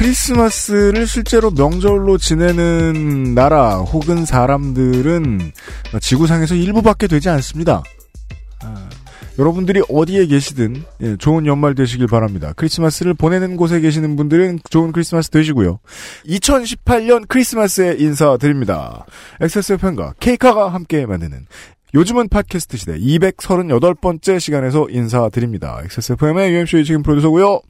크리스마스를 실제로 명절로 지내는 나라 혹은 사람들은 지구상에서 일부밖에 되지 않습니다. 아, 여러분들이 어디에 계시든 예, 좋은 연말 되시길 바랍니다. 크리스마스를 보내는 곳에 계시는 분들은 좋은 크리스마스 되시고요. 2018년 크리스마스에 인사드립니다. XSFM과 케이카가 함께 만드는 요즘은 팟캐스트 시대 238번째 시간에서 인사드립니다. XSFM의 UMC의 책임 프로듀서고요.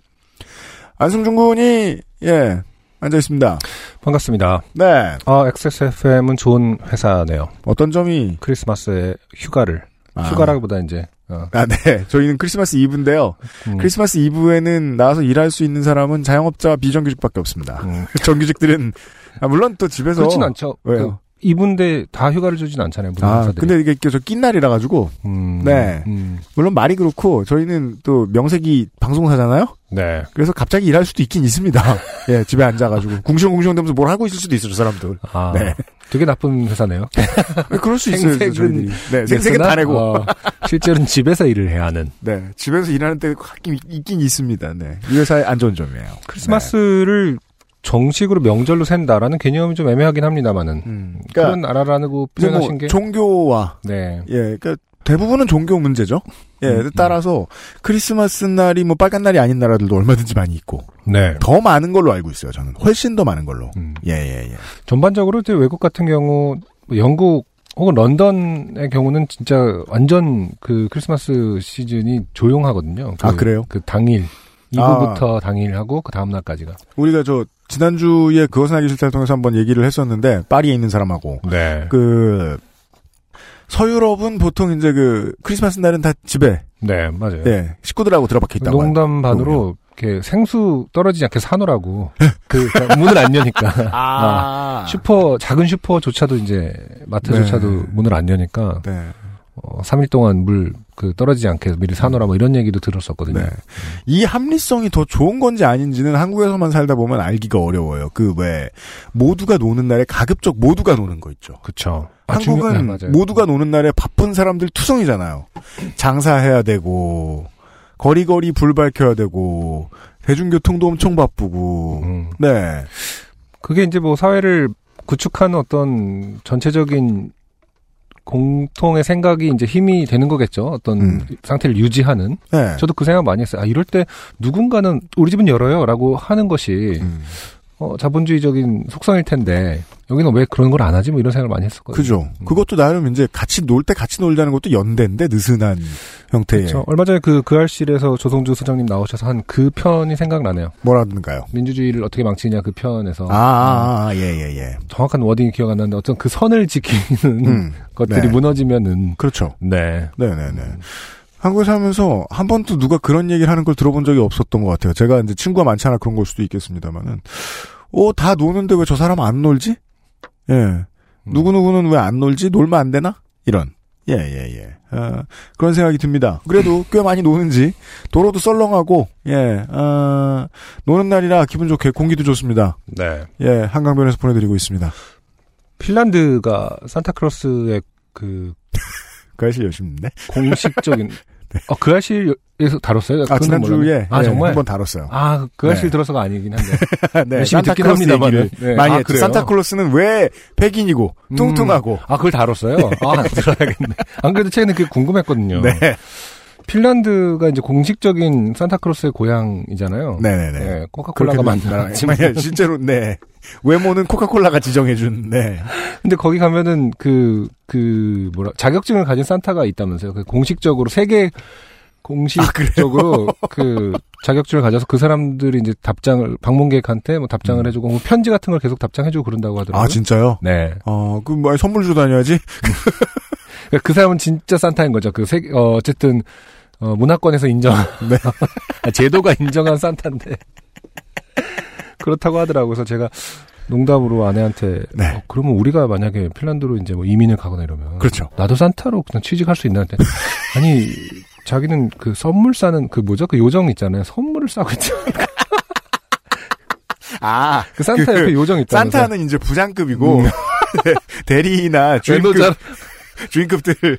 안승준 군이 예 앉아 있습니다. 반갑습니다. 네. 아, XSFM은 좋은 회사네요. 어떤 점이 크리스마스에 휴가를 아. 휴가라기보다 이제 어, 아, 네. 저희는 크리스마스 이브인데요. 음, 크리스마스 이브에는 나와서 일할 수 있는 사람은 자영업자 비정규직밖에 없습니다. 음. 정규직들은 아, 물론 또 집에서 그렇진 않죠. 왜요? 그, 이분데 다 휴가를 주진 않잖아요. 아. 근데 이게 저 낀날이라 가지고 음, 네. 음, 물론 말이 그렇고 저희는 또 명색이 방송사잖아요. 네. 그래서 갑자기 일할 수도 있긴 있습니다. 예, 집에 앉아가지고 궁시렁궁시렁 되면서 뭘 하고 있을 수도 있어요, 저 사람들. 아, 네. 되게 나쁜 회사네요. 그럴 수 있어요, 생색은 저희들이. 네, 생색은 다 내고. 어, 실제로는 집에서 일을 해야 하는. 네, 집에서 일하는 때가 있긴, 있긴 있습니다. 네, 이 회사의 안 좋은 점이에요. 크리스마스를 정식으로 명절로 센다라는 개념이 좀 애매하긴 합니다만은 네. 음, 그런 그러니까 나라라고 이제 뭐 표현하신 게 종교와 네. 예, 그러니까 대부분은 종교 문제죠. 예, 음, 따라서 크리스마스 날이 뭐 빨간 날이 아닌 나라들도 얼마든지 많이 있고 네. 더 많은 걸로 알고 있어요. 저는 훨씬 더 많은 걸로. 음. 예, 예, 예. 전반적으로 이제 외국 같은 경우 뭐 영국 혹은 런던의 경우는 진짜 완전 그 크리스마스 시즌이 조용하거든요. 그, 아 그래요? 그 당일 이브부터 당일 하고 그 다음 날까지가. 우리가 저 지난주에 그것은 알기 싫다를 통해서 한번 얘기를 했었는데 파리에 있는 사람하고 네. 그 서유럽은 보통 이제 그 크리스마스 날은 다 집에 네, 맞아요. 예 식구들하고 들어박혀 있다고. 농담 반으로 이렇게 생수 떨어지지 않게 사놓으라고 그 그러니까 문을 안 여니까 아, 슈퍼 작은 슈퍼조차도 이제 마트조차도 네. 문을 안 여니까 네. 어, 3일 동안 물 그 떨어지지 않게 미리 사놓으라 뭐 이런 얘기도 들었었거든요. 네. 이 합리성이 더 좋은 건지 아닌지는 한국에서만 살다 보면 알기가 어려워요. 그 왜 모두가 노는 날에 가급적 모두가 노는 거 있죠. 그쵸. 아, 한국은 중요- 네. 모두가 노는 날에 바쁜 사람들 투성이잖아요. 장사해야 되고 거리거리 불 밝혀야 되고 대중교통도 엄청 바쁘고 음. 네. 그게 이제 뭐 사회를 구축하는 어떤 전체적인 공통의 생각이 이제 힘이 되는 거겠죠. 어떤 음. 상태를 유지하는. 네. 저도 그 생각 많이 했어요. 아, 이럴 때 누군가는 우리 집은 열어요. 라고 하는 것이 음. 어, 자본주의적인 속성일 텐데 여기는 왜 그런 걸 안 하지? 뭐 이런 생각을 많이 했었거든요. 그죠. 그것도 나름 이제 같이 놀 때 같이 놀자는 것도 연대인데 느슨한 형태의 그렇죠. 얼마 전에 그, 그 알실에서 조성주 소장님 나오셔서 한 그 편이 생각나네요. 뭐라든가요. 민주주의를 어떻게 망치냐 그 편에서. 아, 아, 아, 예, 예, 예. 정확한 워딩이 기억 안 나는데 어떤 그 선을 지키는 음. 것들이 네. 무너지면은. 그렇죠. 네. 네네네. 한국에 살면서 한 번도 누가 그런 얘기를 하는 걸 들어본 적이 없었던 것 같아요. 제가 이제 친구가 많지 않아 그런 걸 수도 있겠습니다만은, 어, 다 노는데 왜 저 사람 안 놀지? 예. 음. 누구누구는 왜 안 놀지? 놀면 안 되나? 이런. 예, 예, 예. 어, 그런 생각이 듭니다. 그래도 꽤 많이 노는지, 도로도 썰렁하고, 예, 어, 노는 날이라 기분 좋게 공기도 좋습니다. 네. 예, 한강변에서 보내드리고 있습니다. 핀란드가 산타크로스의 그 그 열심히 네 공식적인 어, 그 알실에서 다뤘어요? 아. 지난주에. 아 예, 정말 한 번 다뤘어요. 아, 그 알실 네. 들어서가 아니긴 한데. 네, 열심히 듣긴. 얘기를 네. 많이 아, 했죠. 그래요? 산타클로스는 왜 백인이고 음. 뚱뚱하고 아, 그걸 다뤘어요? 아, 들어야겠네. 안 그래도 최근에 그게 궁금했거든요. 네, 핀란드가 이제 공식적인 산타크로스의 고향이잖아요. 네네네. 네, 코카콜라가 만든 만든 실제로 네 외모는 코카콜라가 지정해준 네 근데 거기 가면은 그, 그, 뭐라, 자격증을 가진 산타가 있다면서요. 그 공식적으로, 세계 아, 공식적으로 그 자격증을 가져서 그 사람들이 이제 답장을, 방문객한테 뭐 답장을 음. 해주고, 뭐 편지 같은 걸 계속 답장해주고 그런다고 하더라고요. 아 진짜요? 네. 어그뭐 선물 주고 다녀야지. 그러니까 그 사람은 진짜 산타인 거죠. 그 세계, 어, 어쨌든, 어, 문화권에서 인정, 네. 아, 제도가 인정한 산타인데. 그렇다고 하더라고요. 그래서 제가 농담으로 아내한테 네. 어, 그러면 우리가 만약에 핀란드로 이제 뭐 이민을 가거나 이러면 그렇죠. 나도 산타로 그냥 취직할 수 있는데 아니 자기는 그 선물 싸는 그 뭐죠 그 요정 있잖아요 선물을 싸고 있잖아요 아, 그 산타 그 옆에 요정 있다면서 산타는 이제 부장급이고 음. 네, 대리나 주인급 주인급들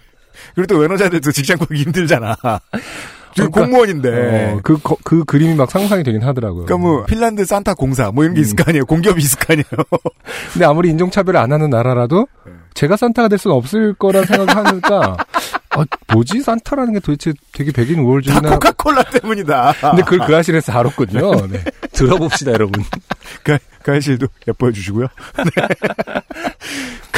그리고 또 외노자들도 직장 구하기 힘들잖아. 그러니까, 공무원인데. 어, 그, 거- 그 그림이 막 상상이 되긴 하더라고요. 그러니까 뭐 핀란드 산타 공사 뭐 이런 게 있을 거 아니에요. 공기업이 있을 거 아니에요. 근데 아무리 인종차별을 안 하는 나라라도 네. 제가 산타가 될 수는 없을 거란 생각을 하니까 아, 뭐지 산타라는 게 도대체 되게 백인 다 우월주의나 코카콜라 때문이다. 근데 그걸 그 아실에서 알았거든요. 네. 들어봅시다 여러분. 그, 그 아실도 예뻐해 주시고요. 네.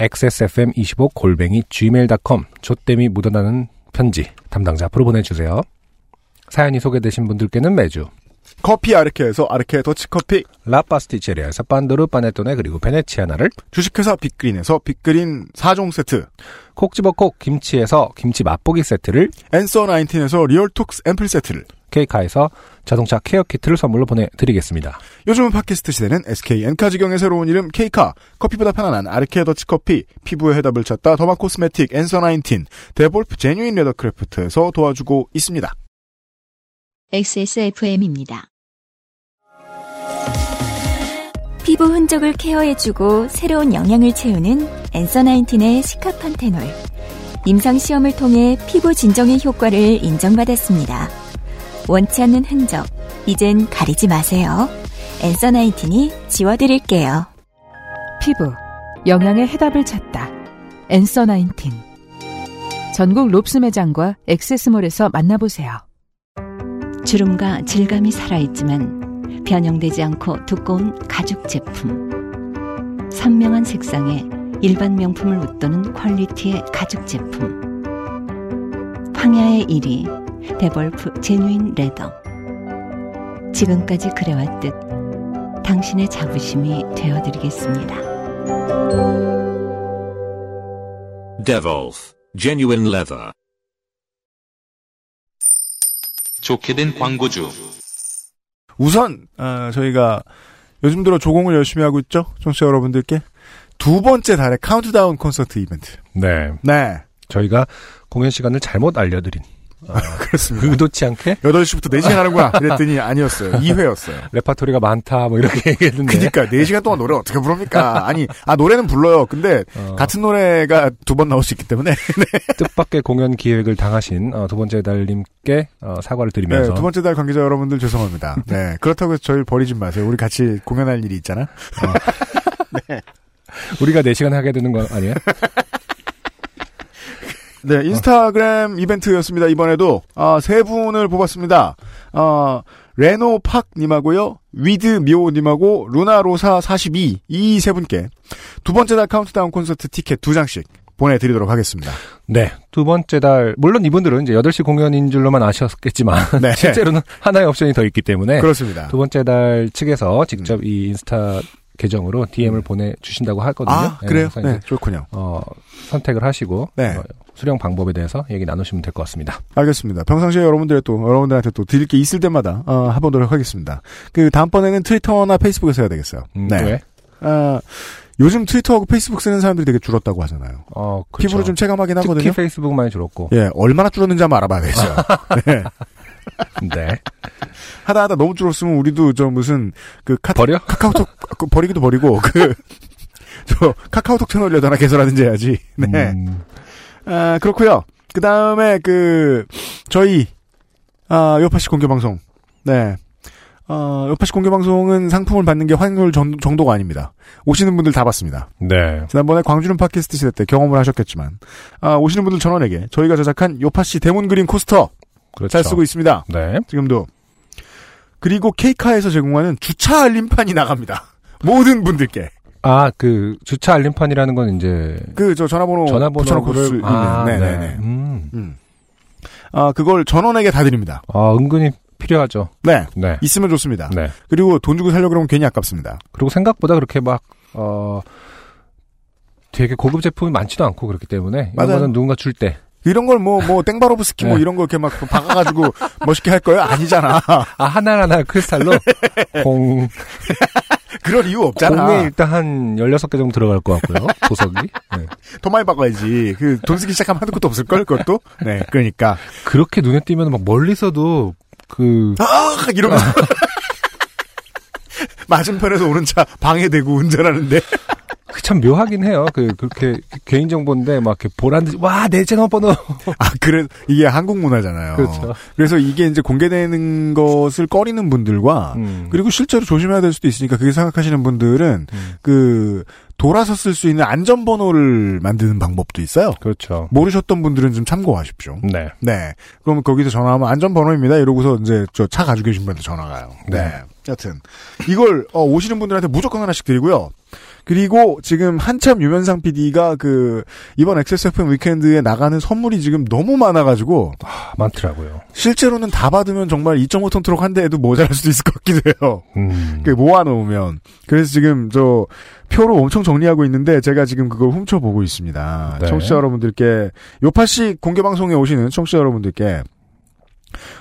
xsfm25 골뱅이 gmail.com 조땜이 묻어나는 편지 담당자 앞으로 보내주세요. 사연이 소개되신 분들께는 매주 커피 아르케에서 아르케 더치커피, 라파스티체리아에서 판도르 파네토네 그리고 베네치아나를 주식회사 빅그린에서 빅그린 4종 세트, 콕 집어 콕 김치에서 김치 맛보기 세트를 앤서 19에서 리얼톡스 앰플 세트를, 케이카에서 자동차 케어 키트를 선물로 보내드리겠습니다. 요즘은 팟캐스트 시대는 SK 엔카 직영의 새로운 이름 K카, 커피보다 편안한 아르케 더치커피, 피부의 해답을 찾다 derma cosmetic 앤서 19, 데볼프 제뉴인 레더크래프트에서 도와주고 있습니다. XSFM입니다. 피부 흔적을 케어해주고 새로운 영양을 채우는 엔서 나인틴의 시카판테놀. 임상시험을 통해 피부 진정의 효과를 인정받았습니다. 원치 않는 흔적, 이젠 가리지 마세요. 엔서 나인틴이 지워드릴게요. 피부, 영양의 해답을 찾다. 엔서 나인틴. 전국 롭스 매장과 액세스몰에서 만나보세요. 주름과 질감이 살아있지만 변형되지 않고 두꺼운 가죽 제품. 선명한 색상에 일반 명품을 웃도는 퀄리티의 가죽 제품. 황야의 이리 데볼프 제뉴인 레더. 지금까지 그래왔듯 당신의 자부심이 되어드리겠습니다. Devolf Genuine Leather. 좋게 된 광고주. 우선 어, 저희가 요즘 들어 조공을 열심히 하고 있죠, 청취자 여러분들께 두 번째 달의 카운트다운 콘서트 이벤트. 네. 네, 저희가 공연 시간을 잘못 알려드린 그렇습니다. 의도치 않게 8시부터 4시간 하는구나. 이랬더니 아니었어요. 2회였어요. 레파토리가 많다 뭐 이렇게 얘기했는데 그니까 4시간 동안 노래 어떻게 부릅니까? 아니, 아 노래는 불러요. 근데 어, 같은 노래가 두 번 나올 수 있기 때문에 뜻밖의 공연 기획을 당하신 어, 두 번째 달님께 어, 사과를 네, 드리면서 두 번째 달 관계자 여러분들 죄송합니다. 네, 그렇다고 해서 저희를 버리지 마세요. 우리 같이 공연할 일이 있잖아. 우리가 4시간 하게 되는 건 아니에요? 네, 인스타그램 이벤트였습니다. 이번에도 아, 세 분을 뽑았습니다. 어, 레노 팍 님하고요, 위드 미오 님하고 루나로사 42 이 세 분께 두 번째 달 카운트다운 콘서트 티켓 두 장씩 보내드리도록 하겠습니다. 네. 두 번째 달, 물론 이분들은 이제 8시 공연인 줄로만 아셨겠지만, 네, 실제로는 하나의 옵션이 더 있기 때문에, 그렇습니다. 두 번째 달 측에서 직접 이 인스타 계정으로 DM을 보내주신다고 하거든요. 아, 네, 그래요? 이제, 네, 좋군요. 어, 선택을 하시고, 네. 어, 수령 방법에 대해서 얘기 나누시면 될 것 같습니다. 알겠습니다. 평상시에 여러분들의 또, 여러분들한테 또 드릴 게 있을 때마다, 어, 해보도록 하겠습니다. 그, 다음번에는 트위터나 페이스북에서 해야 되겠어요. 음, 네. 왜? 아, 요즘 트위터하고 페이스북 쓰는 사람들이 되게 줄었다고 하잖아요. 어, 그렇죠. 피부를 좀 체감하긴 특히 하거든요. 페이스북 많이 줄었고. 예, 얼마나 줄었는지 한번 알아봐야겠죠. 네. 네. 하다 하다 너무 줄었으면 우리도 저 무슨 그 카, 버려? 카카오톡 그 버리기도 버리고 그 저 카카오톡 채널이라도 하나 개설하든지 해야지. 네. 음, 아, 그렇고요. 그 다음에 그 저희 아 요파시 공개 방송. 네. 어, 요파시 공개 방송은 상품을 받는 게 환율 정, 정도가 아닙니다. 오시는 분들 다 받습니다. 네. 지난번에 광주는 팟캐스트 시대 때 경험을 하셨겠지만 아, 오시는 분들 전원에게 저희가 제작한 요파시 대문 그린 코스터 그렇죠. 잘 쓰고 있습니다. 네. 지금도. 그리고 케이카에서 제공하는 주차 알림판이 나갑니다. 모든 분들께. 아, 그 주차 알림판이라는 건 이제 그 저 전화번호 붙여놓고 쓸수 전화번호를 있는. 아, 네네네. 네. 음. 음. 아 그걸 전원에게 다 드립니다. 아, 은근히 필요하죠. 네. 네. 있으면 좋습니다. 네. 그리고 돈 주고 살려고 그러면 괜히 아깝습니다. 그리고 생각보다 그렇게 막, 어, 되게 고급 제품이 많지도 않고 그렇기 때문에. 이런 맞아요. 거는 누군가 줄 때. 이런 걸 뭐, 뭐, 땡바로브스키 뭐 네. 이런 거 이렇게 막 박아가지고 멋있게 할 거예요? 아니잖아. 아, 하나하나 크리스탈로 공, 그럴 이유 없잖아. 공에 일단 한 16개 정도 들어갈 것 같고요. 보석이. 네. 더 많이 바꿔야지. 그, 돈 쓰기 시작하면 한두 것도 없을걸, 그것도? 네, 그러니까. 그렇게 눈에 띄면 막 멀리서도 그, 아! 이러면서. 맞은편에서 오는 차 방해되고 운전하는데. 그참 묘하긴 해요. 그, 그렇게 개인 정보인데 막 이렇게 보란 듯이, 와, 내 전화번호. 아, 그래, 이게 한국 문화잖아요. 그렇죠. 그래서 이게 이제 공개되는 것을 꺼리는 분들과, 음. 그리고 실제로 조심해야 될 수도 있으니까 그게 생각하시는 분들은, 음. 그, 돌아서 쓸 수 있는 안전 번호를 만드는 방법도 있어요. 그렇죠. 모르셨던 분들은 좀 참고하십시오. 네. 네. 그러면 거기서 전화하면 안전 번호입니다. 이러고서 이제 저 차 가지고 계신 분한테 전화 가요. 네. 네. 여튼. 이걸, 어, 오시는 분들한테 무조건 하나씩 드리고요. 그리고 지금 한참 유면상 PD가 그, 이번 XSFM 위켄드에 나가는 선물이 지금 너무 많아가지고, 아, 많더라고요. 실제로는 다 받으면 정말 2.5톤 트럭 한 대에도 모자랄 수도 있을 것 같기도 해요. 음. 그 모아놓으면. 그래서 지금 저 표로 엄청 정리하고 있는데 제가 지금 그걸 훔쳐보고 있습니다. 네. 청취자 여러분들께 요파시 공개 방송에 오시는 청취자 여러분들께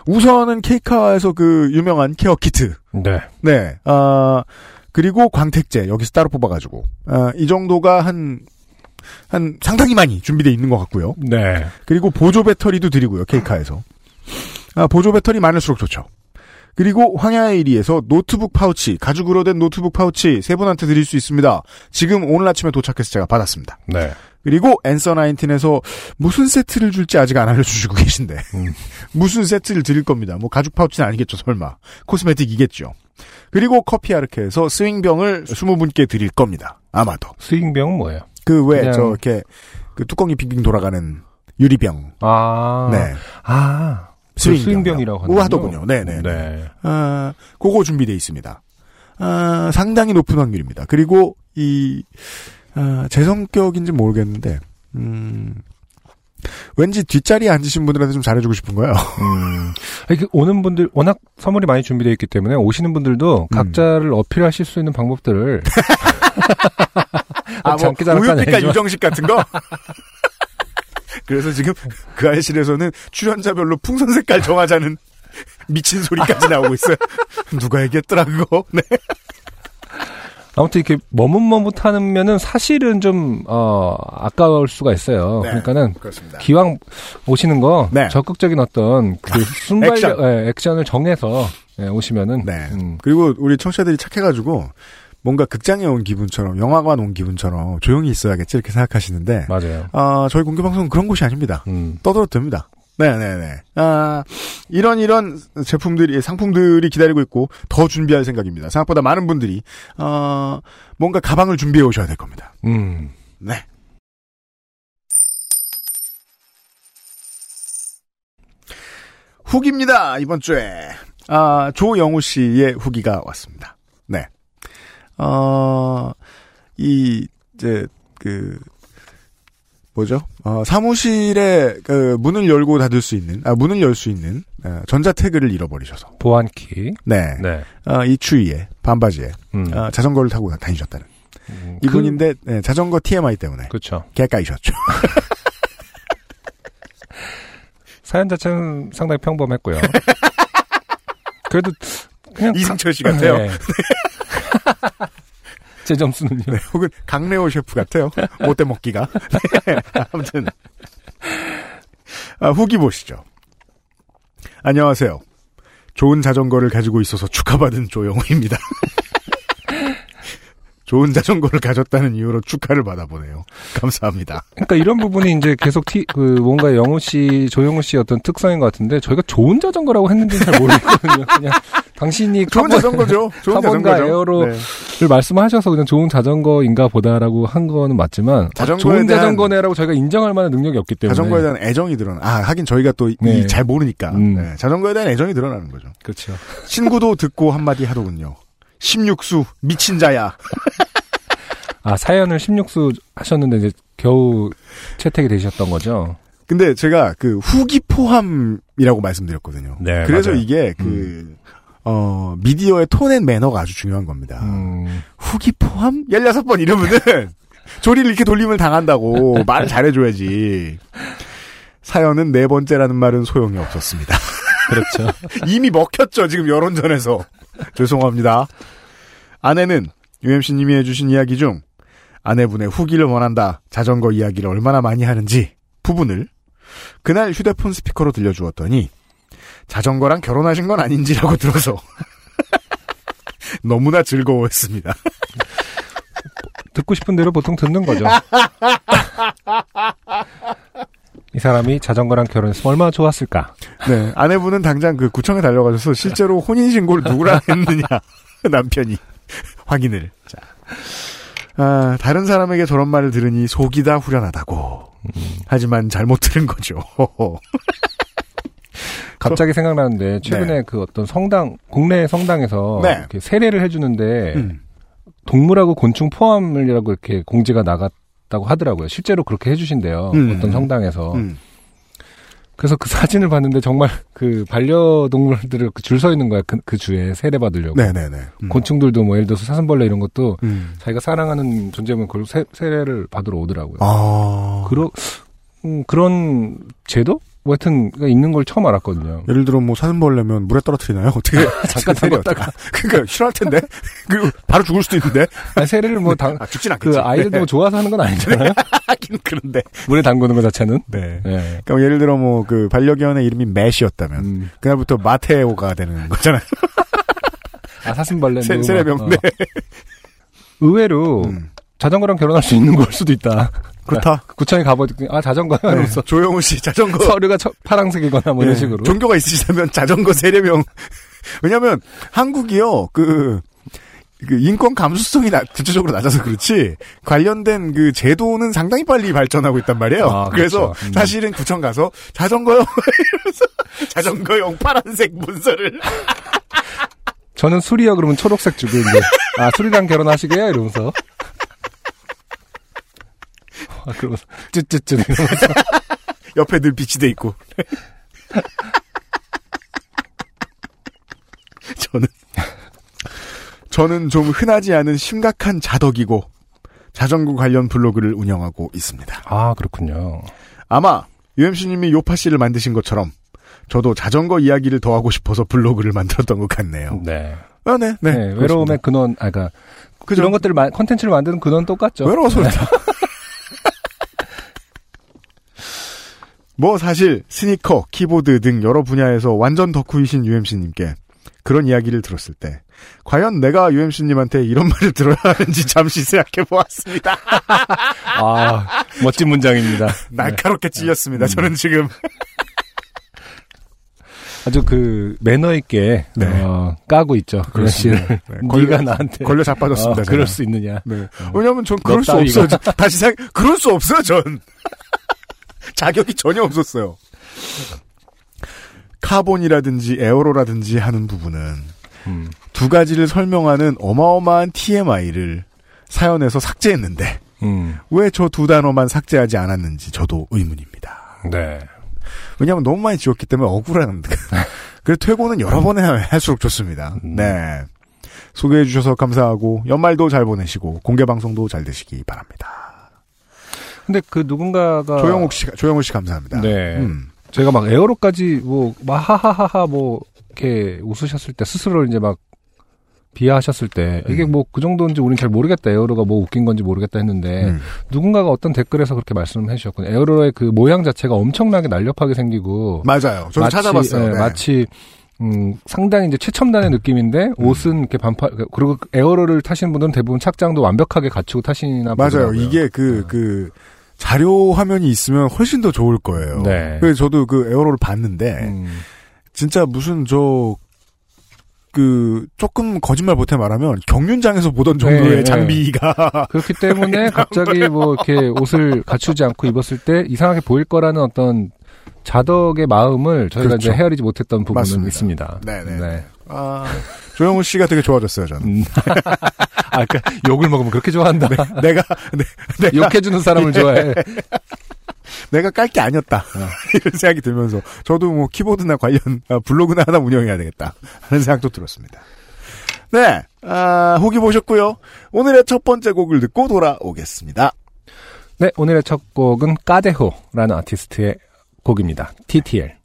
우선은 케이카에서 그 유명한 케어 키트. 네. 네. 아 그리고 광택제 여기서 따로 뽑아가지고 아, 이 정도가 한한 상당히 많이 준비되어 있는 것 같고요. 네. 그리고 보조 배터리도 드리고요, 케이카에서. 아, 보조 배터리 많을수록 좋죠. 그리고 황야의 이리에서 노트북 파우치, 가죽으로 된 노트북 파우치 세 분한테 드릴 수 있습니다. 지금 오늘 아침에 도착해서 제가 받았습니다. 네. 그리고 앤서 19에서 무슨 세트를 줄지 아직 안 알려주시고 계신데. 음. 무슨 세트를 드릴 겁니다. 뭐 가죽 파우치는 아니겠죠, 설마. cosmetic이겠죠. 그리고 커피 아르케에서 스윙병을 20분께 드릴 겁니다. 아마도. 스윙병은 뭐예요? 그 왜, 저, 이렇게, 그 뚜껑이 빙빙 돌아가는 유리병. 아. 네. 아. 스윙병. 스윙병이라고 하는군요. 우하더군요. 네네. 네. 아, 그거 준비돼 있습니다. 아, 상당히 높은 확률입니다. 그리고 이, 아, 제 성격인지 모르겠는데, 음, 왠지 뒷자리에 앉으신 분들한테 좀 잘해주고 싶은 거예요. 음. 오는 분들, 워낙 선물이 많이 준비되어 있기 때문에 오시는 분들도 음. 각자를 어필하실 수 있는 방법들을. 아, 뭐, 아니지만. 유정식 같은 거? 그래서 지금 그 아이실에서는 출연자별로 풍선 색깔 정하자는 미친 소리까지 나오고 있어요. 누가 얘기했더라, 그거? 네. 아무튼 이렇게 머뭇머뭇하면은 사실은 좀, 어, 아까울 수가 있어요. 네. 그러니까는 그렇습니다. 기왕 오시는 거 네. 적극적인 어떤 그 순발력, 액션. 예, 액션을 정해서 예, 오시면은. 네. 음, 그리고 우리 청취자들이 착해가지고 뭔가 극장에 온 기분처럼 영화관 온 기분처럼 조용히 있어야겠지 이렇게 생각하시는데 맞아요. 아 저희 공개 방송은 그런 곳이 아닙니다. 음. 떠들어도 됩니다. 네네네. 아 이런 이런 제품들이 상품들이 기다리고 있고 더 준비할 생각입니다. 생각보다 많은 분들이 어 뭔가 가방을 준비해 오셔야 될 겁니다. 음. 네. 후기입니다. 이번 주에 아 조영우 씨의 후기가 왔습니다. 네. 어, 이 이제 그 뭐죠? 어, 사무실에 그 문을 열고 닫을 수 있는 아 문을 열 수 있는 어, 전자 태그를 잃어버리셔서 보안키. 네. 네. 어, 이 추위에 반바지에 음. 어, 자전거를 타고 다니셨다는 음, 이분인데 네, 자전거 TMI 때문에 그, 그렇죠. 개까이셨죠. 사연 자체는 상당히 평범했고요. 그래도 그냥 이승철 씨 같아요. 네. 제 점수는요. 네, 혹은 강래호 셰프 같아요. 못돼 먹기가. 네, 아무튼 아, 후기 보시죠. 안녕하세요. 좋은 자전거를 가지고 있어서 축하받은 조영우입니다. 좋은 자전거를 가졌다는 이유로 축하를 받아보네요. 감사합니다. 그러니까 이런 부분이 이제 계속 티, 그 뭔가 영우 씨, 조영우 씨 어떤 특성인 것 같은데 저희가 좋은 자전거라고 했는지는 잘 모르겠거든요. 그냥 당신이 좋은 자전거죠. 좋은 카본과 자전거죠. 에어로 네. 를 말씀하셔서 그냥 좋은 자전거인가 보다라고 한 거는 맞지만 아, 자전거에 좋은 자전거네라고 저희가 인정할 만한 능력이 없기 때문에 자전거에 대한 애정이 드러나. 아, 하긴 저희가 또 네. 잘 모르니까. 음. 네, 자전거에 대한 애정이 드러나는 거죠. 그렇죠. 친구도 듣고 한마디 하더군요. 16수 미친 자야. 아, 사연을 16수 하셨는데 이제 겨우 채택이 되셨던 거죠? 근데 제가 그 후기 포함이라고 말씀드렸거든요. 네, 그래서 맞아요. 이게 그, 어, 미디어의 톤앤 매너가 아주 중요한 겁니다. 음, 후기 포함? 16번 이러면은 조리를 이렇게 돌림을 당한다고 말을 잘해줘야지. 사연은 네 번째라는 말은 소용이 없었습니다. 그렇죠. 이미 먹혔죠, 지금 여론전에서. 죄송합니다. 아내는 UMC님이 해주신 이야기 중 아내분의 후기를 원한다, 자전거 이야기를 얼마나 많이 하는지 부분을 그날 휴대폰 스피커로 들려주었더니 자전거랑 결혼하신 건 아닌지라고 들어서 너무나 즐거워했습니다. 듣고 싶은 대로 보통 듣는 거죠. 이 사람이 자전거랑 결혼했으면 얼마나 좋았을까? 네, 아내분은 당장 그 구청에 달려가셔서 실제로 혼인 신고를 누구랑 했느냐 남편이 확인을. 자, 아, 다른 사람에게 저런 말을 들으니 속이 다 후련하다고. 하지만 잘못 들은 거죠. 갑자기 생각나는데 최근에 그 어떤 성당 국내 성당에서 네. 이렇게 세례를 해주는데 음. 동물하고 곤충 포함이라고 이렇게 공지가 나갔다고 하더라고요. 실제로 그렇게 해주신대요. 음. 어떤 성당에서. 음. 그래서 그 사진을 봤는데 정말 그 반려동물들을 줄서 있는 거야. 그, 그 주에 세례 받으려고. 네네네. 음. 곤충들도 뭐 예를 들어서 사슴벌레 이런 것도 음. 자기가 사랑하는 존재면 그걸 세, 세례를 받으러 오더라고요. 아. 그러, 음, 그런 제도? 뭐 하여튼 있는 걸 처음 알았거든요. 예를 들어 뭐 사슴벌레면 물에 떨어뜨리나요? 어떻게 잠깐 담갔다가. 그러니까 싫어할 텐데. 그리고 바로 죽을 수도 있는데. 아니, 세례를 뭐 당, 아, 죽진 않겠지. 그 아이들도 뭐 좋아서 하는 건 아니잖아요. 하긴 그런데. 물에 담그는 것 자체는. 네. 예. 그러니까 예를 들어 뭐 그 반려견의 이름이 매시였다면 음. 그날부터 마테오가 되는 거잖아요. 아, 사슴벌레. 세, 뭐 세례명. 어. 네. 의외로 음. 자전거랑 결혼할 수 있는 걸 수도 있다. 그렇다. 구청에 가보니까 아 자전거야 네. 이러면서 조영우 씨 자전거 서류가 처- 파랑색이거나 뭐 이런 네, 식으로. 종교가 있으시다면 자전거 세례명. 왜냐면 한국이요 그. 그 인권 감수성이 나, 전체적으로 낮아서 그렇지 관련된 그 제도는 상당히 빨리 발전하고 있단 말이에요. 아, 그래서 그렇죠. 음. 사실은 구청 가서 이러면서 자전거용 파란색 문서를 저는 술이요 그러면 초록색 주고 이제 아 술이랑 결혼하시게요 이러면서. 아, 그러면서 쯧쯧쯧 이러면서 옆에 늘 빛이 돼 있고. 저는 저는 좀 흔하지 않은 심각한 자덕이고 자전거 관련 블로그를 운영하고 있습니다. 아 그렇군요. 아마 UMC님이 요팟시를 만드신 것처럼 저도 자전거 이야기를 더 하고 싶어서 블로그를 만들었던 것 같네요. 네. 아, 네, 네. 네, 외로움의 근원, 아, 그니까? 그런 것들을, 만- 컨텐츠를 만드는 근원 똑같죠. 외로워서 그 렇다. 뭐 사실 스니커, 키보드 등 여러 분야에서 완전 덕후이신 UMC님께 그런 이야기를 들었을 때 과연 내가 UMC님한테 이런 말을 들어야 하는지 잠시 생각해 보았습니다. 아, 멋진 문장입니다. 날카롭게 찔렸습니다. 저는 지금 아주 그, 매너 있게, 네. 어, 까고 있죠. 그렇습니다. 네, 네가 걸려- 나한테. 걸려 자빠졌습니다. 어. 그럴 수 있느냐. 네. 왜냐면 전너 그럴 수. 없어요. 다시 생각, 그럴 수 없어요, 전. 자격이 전혀 없었어요. 카본이라든지 aero라든지 하는 부분은 음. 두 가지를 설명하는 어마어마한 TMI를 사연에서 삭제했는데 음. 왜저 두 단어만 삭제하지 않았는지 저도 의문입니다. 네. 왜냐하면 너무 많이 지웠기 때문에 억울한. 그래 퇴고는 여러 번 해- 할수록 좋습니다. 음. 네. 소개해 주셔서 감사하고 연말도 잘 보내시고 공개 방송도 잘 되시기 바랍니다. 근데 그 누군가가. 조영욱 씨, 조영욱 씨 감사합니다. 네. 음. 제가 막 aero까지 뭐, 막 하하하하 뭐, 이렇게 웃으셨을 때 스스로 이제 막 비하하셨을 때 이게 음. 뭐그 정도인지 우린 잘 모르겠다. aero가 뭐 웃긴 건지 모르겠다 했는데 음. 누군가가 어떤 댓글에서 그렇게 말씀을 해주셨군요. aero의 그 모양 자체가 엄청나게 날렵하게 생기고 맞아요. 저도 마치, 찾아봤어요. 예, 네. 마치 음, 상당히 이제 최첨단의 느낌인데 옷은 이렇게 반팔 그리고 aero를 타시는 분들은 대부분 착장도 완벽하게 갖추고 타시나 맞아요. 보더라고요. 이게 그, 네. 그, 자료 화면이 있으면 훨씬 더 좋을 거예요. 네. 그래서 저도 그 에어로를 봤는데, 음, 진짜 무슨 저, 그, 조금 거짓말 못해 말하면 경륜장에서 보던 정도의 네, 장비가. 그렇기 때문에 갑자기 뭐 이렇게 옷을 갖추지 않고 입었을 때 이상하게 보일 거라는 어떤 자덕의 마음을 저희가 그렇죠. 이제 헤아리지 못했던 부분은 맞습니다. 있습니다. 네네. 아, 조영우 씨가 되게 좋아졌어요, 저는. 음. 아, 그러니까 욕을 먹으면 그렇게 좋아한다. 내가, 내, 내가, 욕해주는 사람을 좋아해. 내가 깔 게 아니었다. 이런 생각이 들면서, 저도 뭐 키보드나 관련 아, 블로그나 하나 운영해야 되겠다. 하는 생각도 들었습니다. 네, 아, 후기 보셨고요 오늘의 첫 번째 곡을 듣고 돌아오겠습니다. 네, 오늘의 첫 곡은 까데호라는 아티스트의 곡입니다. TTL.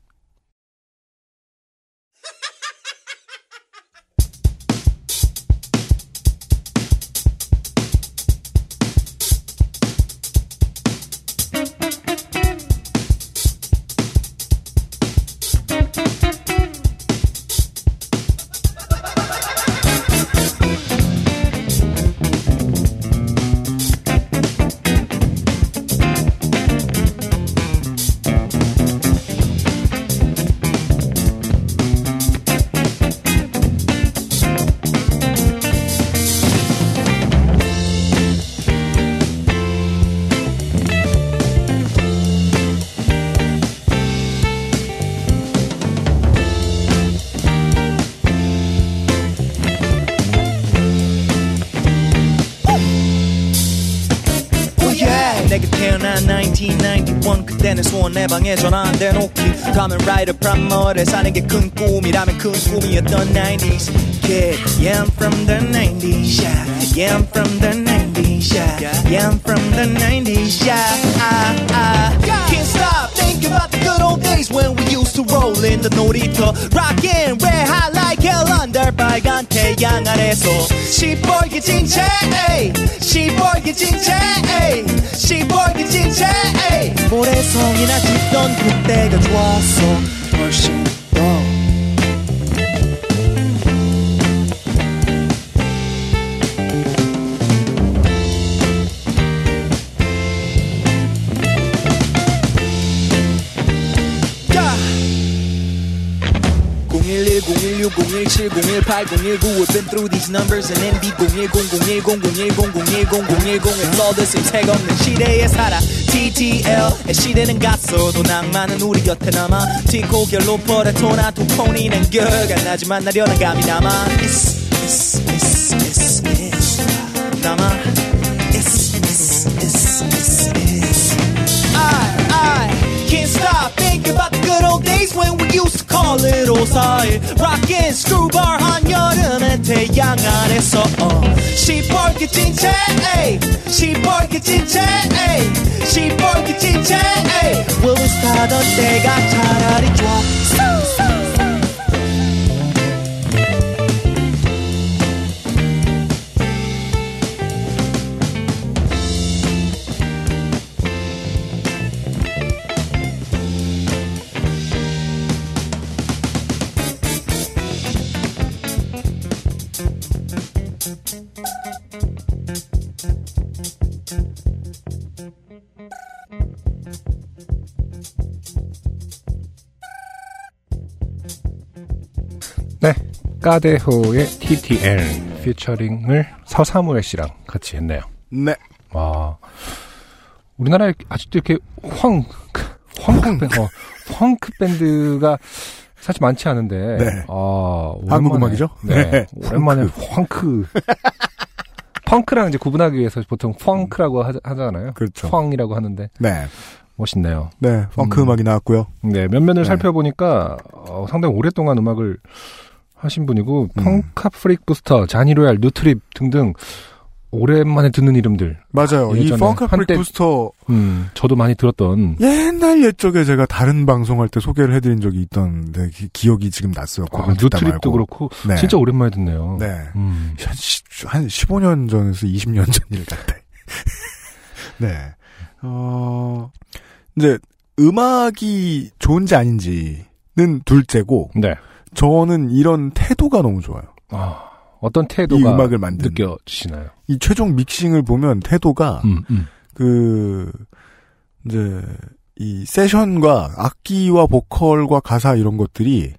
때는 소원 내 방에 전화 안 대놓기 가면 라이더 프라머를 사는 게 큰 꿈이라면 큰 꿈이었던 90s Kid, yeah I'm from the 90s yeah, yeah I'm from the 90s yeah, yeah I'm from the 90s yeah I, I can't stop thinking about the good old days when we used to roll in the 놀이터 rockin' red hot under 빨간 태양 아래서 시뻘개진 채 에이, 시뻘개진 채 에이, 시뻘개진 채 에이. 모래성이나 짚던 그때가 좋았어. 훨씬 017 018 019 We've been through these numbers and NB 010 010 010 010 010 It's all the same 색 없는 시대에 살아 TTL 시대는 갔어 도 낭만은 우리 곁에 남아 티코 결로 퍼레토나 두콘이 난 결가 나지 만 나려는 감이 남아 It's, it's, it's, it's, it's 남아 It's, it's, it's, it's, it's I, I can't stop thinking about the good old days when we used to call it 오사일 Rockin' screwbar 한여름의 태양 아래서 어. 시뻘개진 채 에이, 시뻘개진 채 에이, 시뻘개진 채 에이. Willis 타던 때가 차라리 좋아 까데호의 TTL 피처링을 서사무엘 씨랑 같이 했네요. 네. 와, 우리나라에 아직도 이렇게 훵, funk, 밴- 어, funk 밴드가 사실 많지 않은데, 네. 아, 한국 음악이죠? 네, 네, 오랜만에 funk. 펑크랑 이제 구분하기 위해서 보통 funk라고 하자, 하잖아요. 그렇죠. 훵이라고 하는데 네. 멋있네요. 네. funk 음. 음. 악이 나왔고요. 네, 면면을 네. 살펴보니까 어, 상당히 오랫동안 음악을 하신 분이고 음. 훵카프릭 부스터, 자니 로얄, 뉴트립 등등 오랜만에 듣는 이름들. 맞아요. 이 훵카프릭 부스터 음, 저도 많이 들었던 옛날 옛적에 제가 다른 방송할 때 소개를 해드린 적이 있던데 기- 기억이 지금 났어요. 아, 뉴트립도 말고. 그렇고 네. 진짜 오랜만에 듣네요. 네. 음. 한, 시- 한 15년 전에서 20년 전 일 같아. 네. 어, 이제, 음악이 좋은지 아닌지는 둘째고, 네. 저는 이런 태도가 너무 좋아요. 아, 어떤 태도가 이 음악을 만든. 느껴지시나요? 이 최종 믹싱을 보면 태도가, 음, 음. 그, 이제, 이 세션과 악기와 보컬과 가사 이런 것들이,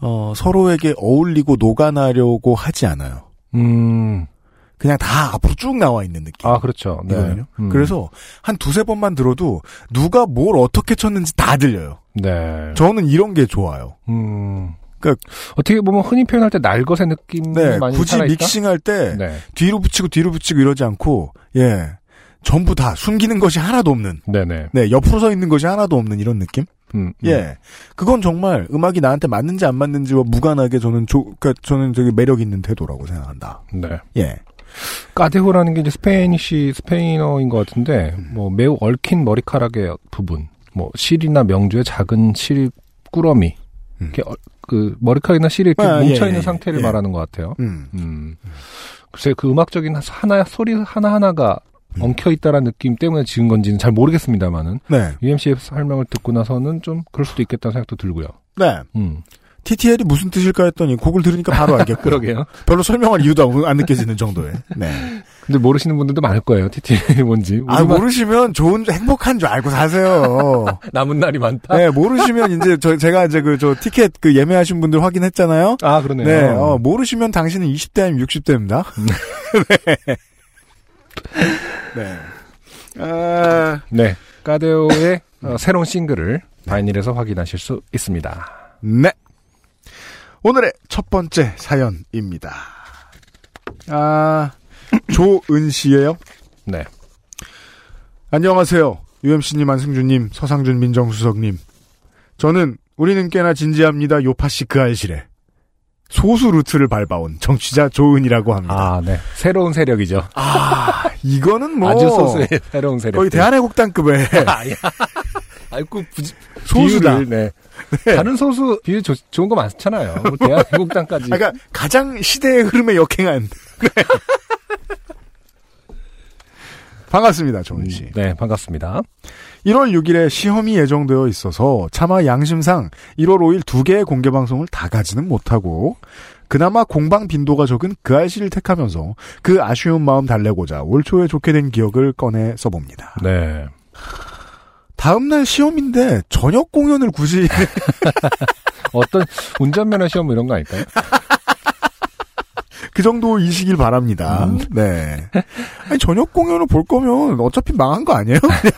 어, 서로에게 어울리고 녹아나려고 하지 않아요. 음, 그냥 다 앞으로 쭉 나와 있는 느낌. 아, 그렇죠. 네. 음. 그래서 한 두세 번만 들어도 누가 뭘 어떻게 쳤는지 다 들려요. 네. 저는 이런 게 좋아요. 음, 어떻게 보면 흔히 표현할 때 날것의 느낌이 네, 많이 굳이 살아있다? 믹싱할 때 네. 뒤로 붙이고 뒤로 붙이고 이러지 않고 예 전부 다 숨기는 것이 하나도 없는 네네. 네 옆으로 서 있는 것이 하나도 없는 이런 느낌 음, 음. 예 그건 정말 음악이 나한테 맞는지 안 맞는지와 무관하게 저는 조, 그러니까 저는 되게 매력 있는 태도라고 생각한다 네. 예 까데호라는 게 이제 스페인시 스페인어인 것 같은데 뭐 매우 얽힌 머리카락의 부분, 뭐 실이나 명주의 작은 실 꾸러미, 음. 이렇게 얼- 그 머리카락이나 실이 이렇게 아, 뭉쳐 예, 있는 예, 상태를 예. 말하는 것 같아요. 음. 음. 글쎄 그 음악적인 하나 소리 하나 하나가 음. 엉켜 있다라는 느낌 때문에 지은 건지는 잘 모르겠습니다만은 네 UMC의 설명을 듣고 나서는 좀 그럴 수도 있겠다는 생각도 들고요. 네. 음. TTL이 무슨 뜻일까 했더니 곡을 들으니까 바로 알겠고 그러게요. 별로 설명할 이유도 안 느껴지는 정도의 네. 근데 모르시는 분들도 많을 거예요. TTL이 뭔지. 아 모르시면 좋은 행복한 줄 알고 사세요 남은 날이 많다. 네, 모르시면 이제 저 제가 이제 그 저 티켓 그 예매하신 분들 확인했잖아요. 아 그러네요. 네, 어, 모르시면 당신은 20대 아니면 60대입니다. 네. 네. 아, 네. 까데오의 어, 새로운 싱글을 바이닐에서 확인하실 수 있습니다. 네. 오늘의 첫 번째 사연입니다. 아, 조은 씨예요. 네. 안녕하세요. UMC님, 안승준님, 서상준 민정수석님. 저는 우리는 꽤나 진지합니다. 요파시 그 알실에. 소수 루트를 밟아온 정취자 조은이라고 합니다. 아, 네. 새로운 세력이죠. 아, 이거는 뭐 아주 소수의 새로운 세력. 거의 대한애국당급의 아야. 아이고 부지, 소수다. 비율을, 네. 다른 소수 비율 좋, 좋은 거 많잖아요. 뭐 대한민국당까지. 그러니까 가장 시대의 흐름에 역행한. 네. 반갑습니다, 조은 씨. 네, 반갑습니다. 1월 6일에 시험이 예정되어 있어서 차마 양심상 1월 5일 두 개의 공개 방송을 다 가지는 못하고 그나마 공방 빈도가 적은 그 알씨를 택하면서 그 아쉬운 마음 달래고자 올 초에 좋게 된 기억을 꺼내 써봅니다. 네. 다음날 시험인데 저녁 공연을 굳이 어떤 운전면허 시험 뭐 이런 거 아닐까요? 그 정도이시길 바랍니다. 음. 네. 아니, 저녁 공연을 볼 거면 어차피 망한 거 아니에요? 그냥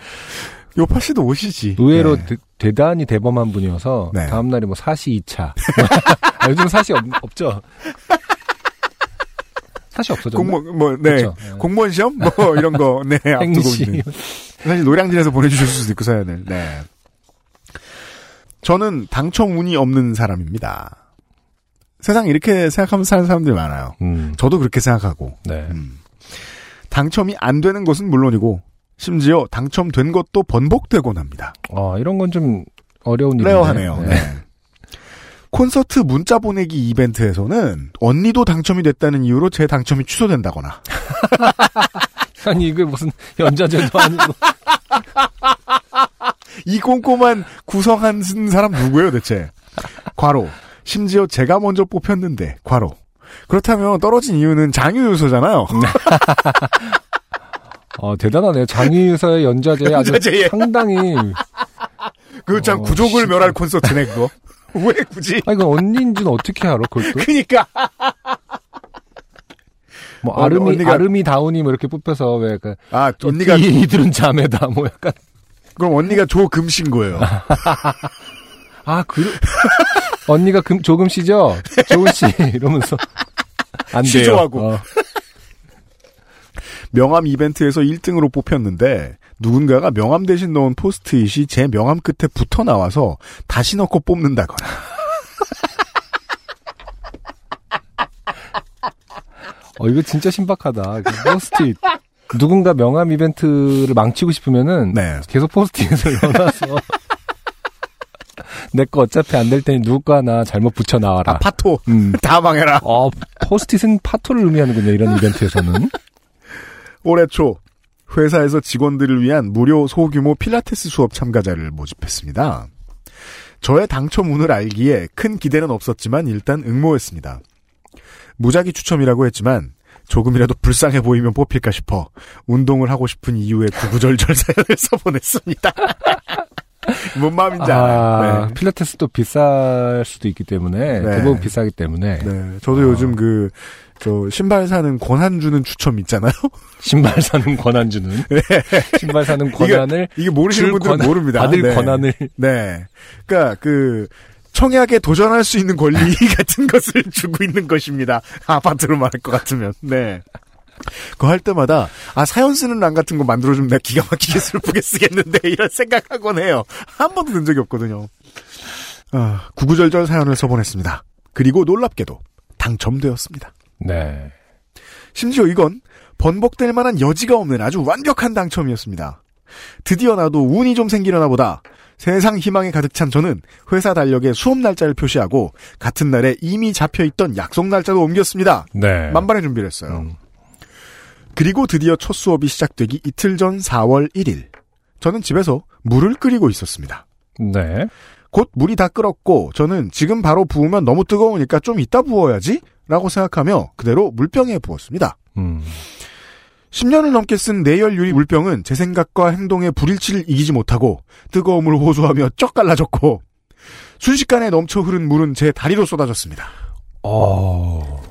요파 씨도 오시지. 의외로 네. 대, 대단히 대범한 분이어서 네. 다음날에 뭐 사시 2차. 아, 요즘 사시 없, 없죠? 사시 없어졌나? 공무원 뭐 네. 네. 공무원 시험 뭐 이런 거 네, 앞두고. 있는. 사실 노량진에서 보내 주실 수도 있고 사연을. 네. 저는 당첨 운이 없는 사람입니다. 세상 이렇게 생각하면서 사는 사람들이 많아요. 음, 저도 그렇게 생각하고. 네. 음. 당첨이 안 되는 것은 물론이고 심지어 당첨된 것도 번복되곤 합니다. 어, 이런 건 좀 어려운 일인데. 레어하네요. 네. 네. 콘서트 문자 보내기 이벤트에서는 언니도 당첨이 됐다는 이유로 제 당첨이 취소된다거나 아니, 이게 무슨 연자제도 아니고. 이 꼼꼼한 구성한 쓴 사람 누구예요 대체? 과로. 심지어 제가 먼저 뽑혔는데 과로. 그렇다면 떨어진 이유는 장유 요소잖아요. 어, 대단하네요. 장유서의 연자제 아주 연자제에. 상당히. 그참 어, 구족을 씨. 멸할 콘서트네 그거. 왜 굳이? 아, 이건 언니인지는 어떻게 알아, 그것도? 그니까 뭐, 어, 아름이, 언니가- 아름이 다운이 뭐 이렇게 뽑혀서 왜, 그, 아 언니가 이, 이들은 자매다, 뭐 약간. 그럼 언니가 조금신 거예요. 아, 그, 언니가 금, 조금 씨죠? 조은 씨, 이러면서. 안 돼요. 시조하고. 어, 명함 이벤트에서 1등으로 뽑혔는데 누군가가 명함 대신 넣은 포스트잇이 제 명함 끝에 붙어 나와서 다시 넣고 뽑는다거나 어, 이거 진짜 신박하다. 그 포스트잇. 누군가 명함 이벤트를 망치고 싶으면은 네. 계속 포스트잇을 넣어놔서 내 거 어차피 안 될 테니 누구 거 하나 잘못 붙여 나와라. 아, 파토 음. 다 망해라. 어, 포스트잇은 파토를 의미하는군요. 이런 이벤트에서는. 올해 초 회사에서 직원들을 위한 무료 소규모 필라테스 수업 참가자를 모집했습니다. 저의 당첨 운을 알기에 큰 기대는 없었지만 일단 응모했습니다. 무작위 추첨이라고 했지만 조금이라도 불쌍해 보이면 뽑힐까 싶어 운동을 하고 싶은 이유에 구구절절 사연을 써보냈습니다. 뭔 마음인지 아, 알아요. 네. 필라테스도 비쌀 수도 있기 때문에 네. 대부분 비싸기 때문에 네, 저도 아. 요즘 그, 저, 신발 사는 권한 주는 추첨 있잖아요? 신발 사는 권한 주는 신발 사는 권한을 이게 모르시는 줄 분들은 권한- 모릅니다. 받을 네. 권한을 네. 그니까, 그, 청약에 도전할 수 있는 권리 같은 것을 주고 있는 것입니다. 아파트로 말할 것 같으면. 네. 그거 할 때마다 아 사연 쓰는 란 같은 거 만들어주면 내가 기가 막히게 슬프게 쓰겠는데 이런 생각하곤 해요. 한 번도 든 적이 없거든요. 아, 구구절절 사연을 써보냈습니다. 그리고 놀랍게도 당첨되었습니다. 네. 심지어 이건 번복될 만한 여지가 없는 아주 완벽한 당첨이었습니다. 드디어 나도 운이 좀 생기려나 보다. 세상 희망에 가득 찬 저는 회사 달력에 수업 날짜를 표시하고 같은 날에 이미 잡혀있던 약속 날짜도 옮겼습니다. 네. 만반의 준비를 했어요. 음. 그리고 드디어 첫 수업이 시작되기 이틀 전 4월 1일. 저는 집에서 물을 끓이고 있었습니다. 네. 곧 물이 다 끓었고 저는 지금 바로 부으면 너무 뜨거우니까 좀 이따 부어야지 라고 생각하며 그대로 물병에 부었습니다. 음. 10년을 넘게 쓴 내열 유리 물병은 제 생각과 행동의 불일치를 이기지 못하고 뜨거움을 호소하며 쩍 갈라졌고 순식간에 넘쳐 흐른 물은 제 다리로 쏟아졌습니다. 어.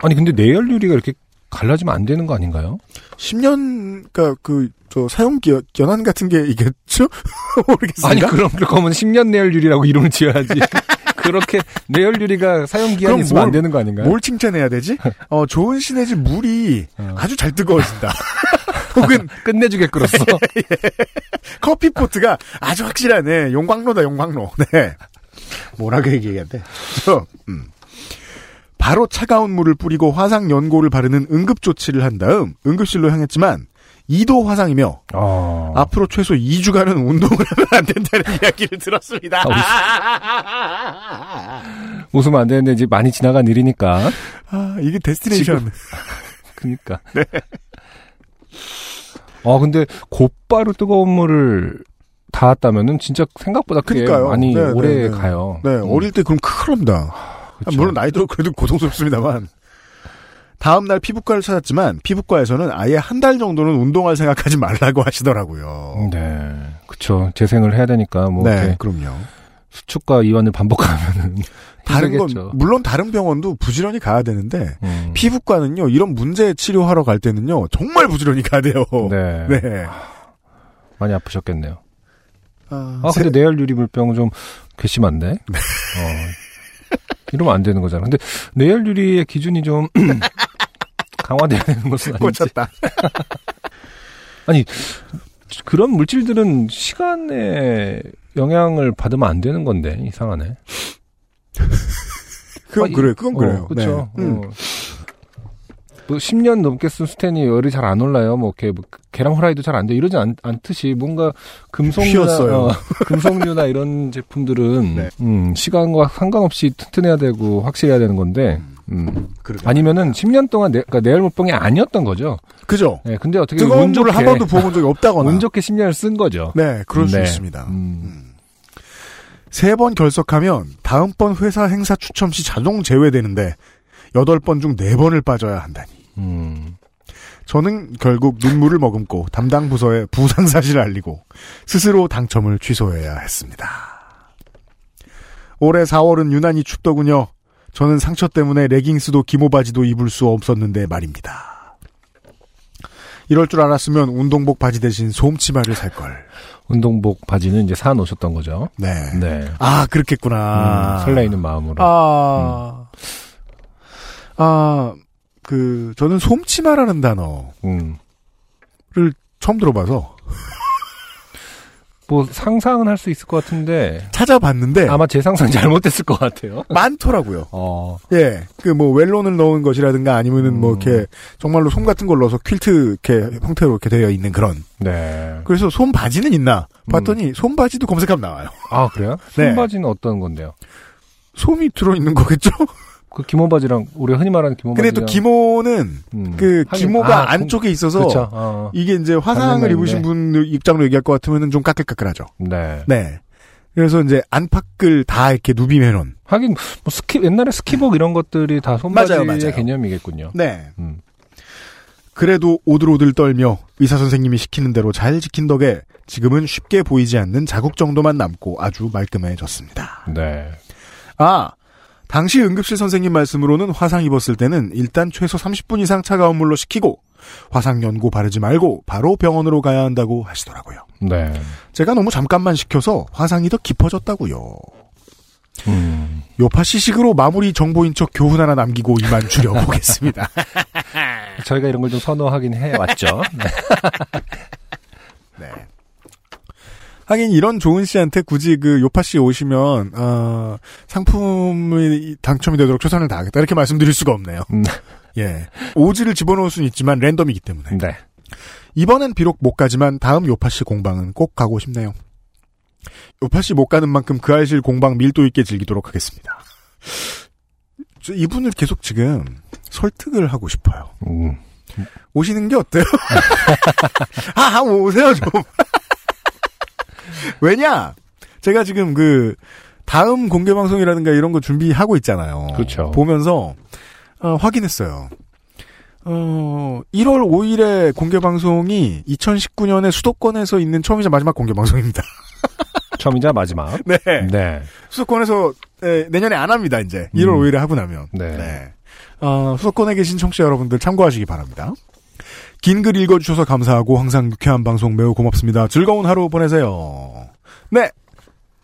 아니 근데 내열 유리가 이렇게 갈라지면 안 되는 거 아닌가요? 10년 그러니까 그 저 사용 기 연한 같은 게 이겠죠? 모르겠습니다. 아니 그럼 그러면 10년 내열 유리라고 이름을 지어야지. 그렇게 내열 유리가 사용 기한이 있으면 안 뭘- 되는 거 아닌가요? 뭘 칭찬해야 되지? 어, 좋은 시내집 물이 어. 아주 잘 뜨거워진다. 혹은 끝내주게 끓었어. 커피 포트가 아주 확실하네. 용광로다, 용광로. 네. 뭐라고 얘기해야 돼? 저, 음. 바로 차가운 물을 뿌리고 화상 연고를 바르는 응급 조치를 한 다음 응급실로 향했지만 2도 화상이며 어. 앞으로 최소 2주간은 운동을 하면 안 된다는 이야기를 들었습니다. 웃으면 안 되는데 이제 많이 지나간 일이니까. 아, 이게 데스티네이션. 그니까. 아 근데 곧바로 뜨거운 물을 닿았다면은 진짜 생각보다 그게 그러니까요. 많이 네, 오래 네, 네. 가요. 네, 음, 어릴 때 그럼 큰일 납니다. 그쵸. 물론 나이 들어 그래도 고통스럽습니다만. 다음 날 피부과를 찾았지만 피부과에서는 아예 한 달 정도는 운동할 생각하지 말라고 하시더라고요. 네, 그쵸. 재생을 해야 되니까 뭐 네, 그럼요. 수축과 이완을 반복하면은 다른 힘들겠죠. 건 물론 다른 병원도 부지런히 가야 되는데 음. 피부과는요 이런 문제 치료하러 갈 때는요 정말 부지런히 가야 돼요. 네. 네. 많이 아프셨겠네요. 아, 아, 세- 근데 내열 유리 물병 좀 괘씸한데? 어. 이러면 안 되는 거잖아. 근데 내열 유리의 기준이 좀 강화돼야 되는 것은 아닌지. 꽂혔다. 아니, 그런 물질들은 시간에 영향을 받으면 안 되는 건데, 이상하네. 그건 아, 이- 그래, 그건 그래요. 그렇죠. 네. 음. 뭐 10년 넘게 쓴 스텐이 열이 잘 안 올라요. 뭐 이렇게 뭐 계량 후라이도 잘 안 돼. 이러지 않, 않듯이 뭔가 금속류나. 어, 금속류나 이런 제품들은 네. 음, 시간과 상관없이 튼튼해야 되고 확실해야 되는 건데 음. 아니면은 10년 동안 내, 그러니까 내열 물병이 아니었던 거죠. 그죠? 네, 근데 어떻게 뜨거운 운 물을 한 번도 부어본 적이 없다거나. 운 좋게 10년을 쓴 거죠. 네, 그럴 수 네. 있습니다. 음. 세번 결석하면 다음번 회사 행사 추첨 시 자동 제외되는데 여덟 번 중 네 번을 빠져야 한다니. 음. 저는 결국 눈물을 머금고 담당 부서에 부상 사실을 알리고 스스로 당첨을 취소해야 했습니다. 올해 4월은 유난히 춥더군요. 저는 상처 때문에 레깅스도 기모 바지도 입을 수 없었는데 말입니다. 이럴 줄 알았으면 운동복 바지 대신 솜치마를 살 걸. 운동복 바지는 이제 사 놓으셨던 거죠. 네. 네. 아 그렇겠구나. 음, 설레이는 마음으로. 아, 아, 그, 저는 솜치마라는 단어를 음. 처음 들어봐서 뭐 상상은 할 수 있을 것 같은데 찾아봤는데 아마 제 상상 잘못됐을 것 같아요. 많더라고요. 어. 예, 그 뭐 웰론을 넣은 것이라든가 아니면은 뭐 음. 이렇게 정말로 솜 같은 걸 넣어서 퀼트 이렇게 형태로 이렇게 되어 있는 그런. 네. 그래서 솜 바지는 있나 봤더니 솜 바지도 검색하면 나와요. 아 그래요? 네. 손바지는 어떤 건데요? 솜이 들어 있는 거겠죠? 그 기모 바지랑 우리가 흔히 말하는 기모 근데 바지랑 또 기모는 음. 그 기모가 아, 안쪽에 있어서. 어. 이게 이제 화상을 입으신 분 입장으로 얘기할 것 같으면은 좀 까끌까끌하죠. 네. 네. 그래서 이제 안팎을 다 이렇게 놓은. 하긴 뭐 스키 옛날에 스키복 이런 것들이 다 손바지의 맞아요, 맞아요. 개념이겠군요. 네. 음. 그래도 오들오들 떨며 의사 선생님이 시키는 대로 잘 지킨 덕에 지금은 쉽게 보이지 않는 자국 정도만 남고 아주 말끔해졌습니다. 네. 아, 당시 응급실 선생님 말씀으로는 화상 입었을 때는 일단 최소 30분 이상 차가운 물로 식히고 화상 연고 바르지 말고 바로 병원으로 가야 한다고 하시더라고요. 네. 제가 너무 잠깐만 식혀서 화상이 더 깊어졌다고요. 음. 요파 시식으로 마무리 정보인 척 교훈 하나 남기고 이만 줄여보겠습니다. 저희가 이런 걸 좀 선호하긴 해왔죠. 네. 네. 하긴 이런 좋은 씨한테 굳이 그 요파 씨 오시면 어, 상품이 당첨이 되도록 최선을 다하겠다 이렇게 말씀드릴 수가 없네요. 음. 예, 오지를 집어넣을 수는 있지만 랜덤이기 때문에 네. 이번엔 비록 못 가지만 다음 요파 씨 공방은 꼭 가고 싶네요. 요파 씨 못 가는 만큼 그 알실 공방 밀도 있게 즐기도록 하겠습니다. 저 이분을 계속 지금 설득을 하고 싶어요. 음. 오시는 게 어때요? 아, 한번 오세요, 좀. 왜냐? 제가 지금 그, 다음 공개 방송이라든가 이런 거 준비하고 있잖아요. 그렇죠. 보면서, 어, 확인했어요. 어, 1월 5일에 공개 방송이 2019년에 수도권에서 있는 처음이자 마지막 공개 방송입니다. 처음이자 마지막. 네. 네. 수도권에서, 네, 내년에 안 합니다, 이제. 1월 음. 5일에 하고 나면. 네. 어, 수도권에 계신 청취자 여러분들 참고하시기 바랍니다. 긴 글 읽어주셔서 감사하고 항상 유쾌한 방송 매우 고맙습니다. 즐거운 하루 보내세요. 네.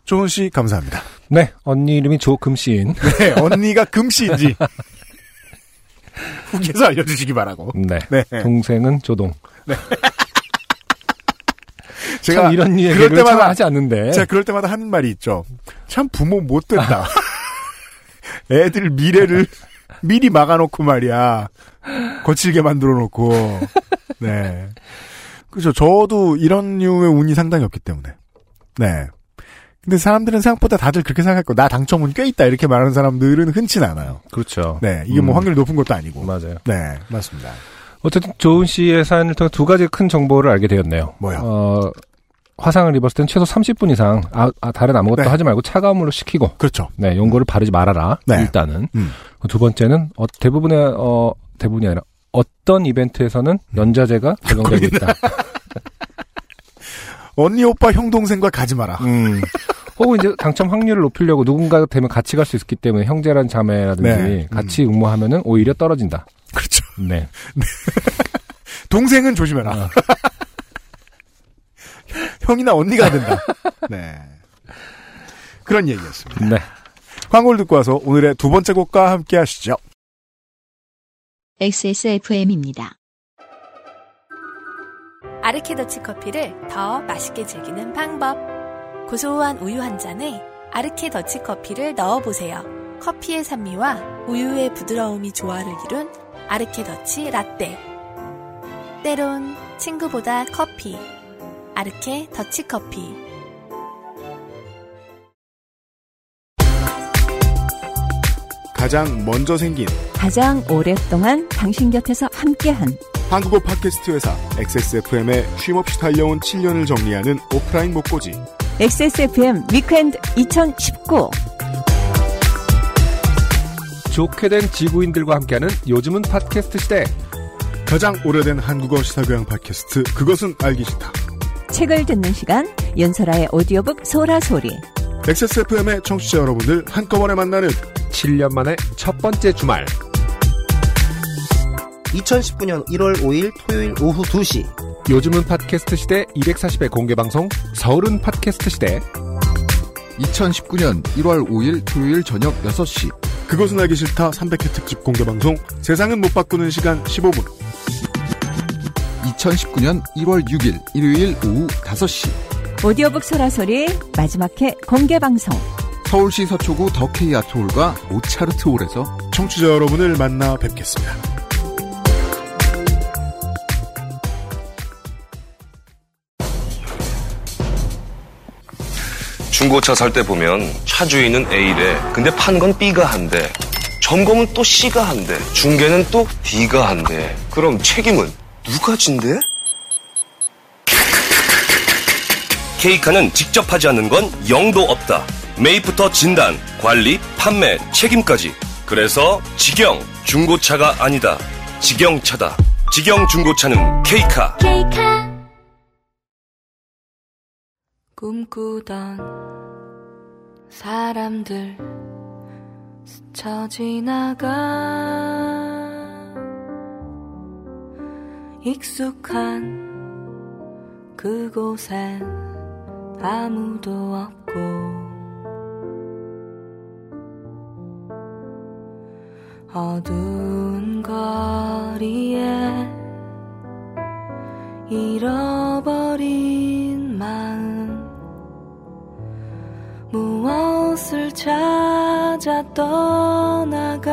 조은 씨 감사합니다. 네. 언니 이름이 조금씨인. 네, 언니가 금씨인지 후기에서 알려주시기 바라고. 네. 네. 동생은 조동. 제가 참 이런 류의 그럴 때마다 하지 않는데. 제가 그럴 때마다 하는 말이 있죠. 참 부모 못 된다. 애들 미래를 미리 막아놓고 말이야. 거칠게 만들어 놓고. 네. 그죠. 저도 이런 류의 운이 상당히 없기 때문에. 네. 근데 사람들은 생각보다 다들 그렇게 생각할 거. 나 당첨은 꽤 있다. 이렇게 말하는 사람들은 흔치는 않아요. 그렇죠. 네. 이게 뭐 음. 확률이 높은 것도 아니고. 맞아요. 네. 맞습니다. 어쨌든 조은 씨의 사연을 통해 두 가지 큰 정보를 알게 되었네요. 뭐요? 어, 화상을 입었을 땐 최소 30분 이상 아, 아, 다른 아무것도 네. 하지 말고 차가운 물로 식히고 그렇죠. 네, 용거를 바르지 말아라. 네. 일단은. 음. 두 번째는 어, 대부분의 어, 대부분이 아니라 어떤 이벤트에서는 연자제가 적용되고 있다. 언니, 오빠, 형, 동생과 가지 마라. 음. 혹은 이제 당첨 확률을 높이려고 누군가 되면 같이 갈 수 있기 때문에 형제란 자매라든지 네. 같이 응모하면은 오히려 떨어진다. 그렇죠. 네. 동생은 조심해라. 아. 형이나 언니가 안 된다. 네. 그런 얘기였습니다. 네. 광고를 듣고 와서 오늘의 두 번째 곡과 함께 하시죠. XSFM입니다. 아르케더치 커피를 더 맛있게 즐기는 방법. 고소한 우유 한 잔에 아르케더치 커피를 넣어보세요. 커피의 산미와 우유의 부드러움이 조화를 이룬 아르케더치 라떼. 때론 친구보다 커피. 아르케 더치 커피. 가장 먼저 생긴 가장 오랫동안 당신 곁에서 함께한 한국어 팟캐스트 회사 XSFM에 쉼없이 달려온 7년을 정리하는 오프라인 모꼬지 XSFM Weekend 2019 좋게 된 지구인들과 함께하는 요즘은 팟캐스트 시대. 가장 오래된 한국어 시사교양 팟캐스트 그것은 알기 싫다. 책을 듣는 시간 윤설아의 오디오북 소라소리 XSFM의 청취자 여러분들 한꺼번에 만나는 7년 만에 첫 번째 주말. 2019년 1월 5일 토요일 오후 2시. 요즘은 팟캐스트 시대 240회 공개 방송 서울은 팟캐스트 시대. 2019년 1월 5일 토요일 저녁 6시. 그것은 알기 싫다 300회 특집 공개 방송 세상은 못 바꾸는 시간 15분. 2019년 1월 6일 일요일 오후 5시. 오디오북 소라소리 마지막 회 공개 방송. 서울시 서초구 더케이 아트홀과 모차르트 홀에서 청취자 여러분을 만나 뵙겠습니다. 중고차 살 때 보면 차 주인은 A래. 근데 판 건 B가 한대. 점검은 또 C가 한대. 중개는 또 D가 한대. 그럼 책임은 누가 진대? 케이카는 직접 하지 않는 건 영도 없다. 매입부터 진단, 관리, 판매, 책임까지. 그래서 직영 중고차가 아니다. 직영차다. 직영 중고차는 케이카. 케이카. 꿈꾸던 사람들 스쳐 지나가 익숙한 그곳엔 아무도 없고 어두운 거리에 잃어버린 마음 무엇을 찾아 떠나가는지.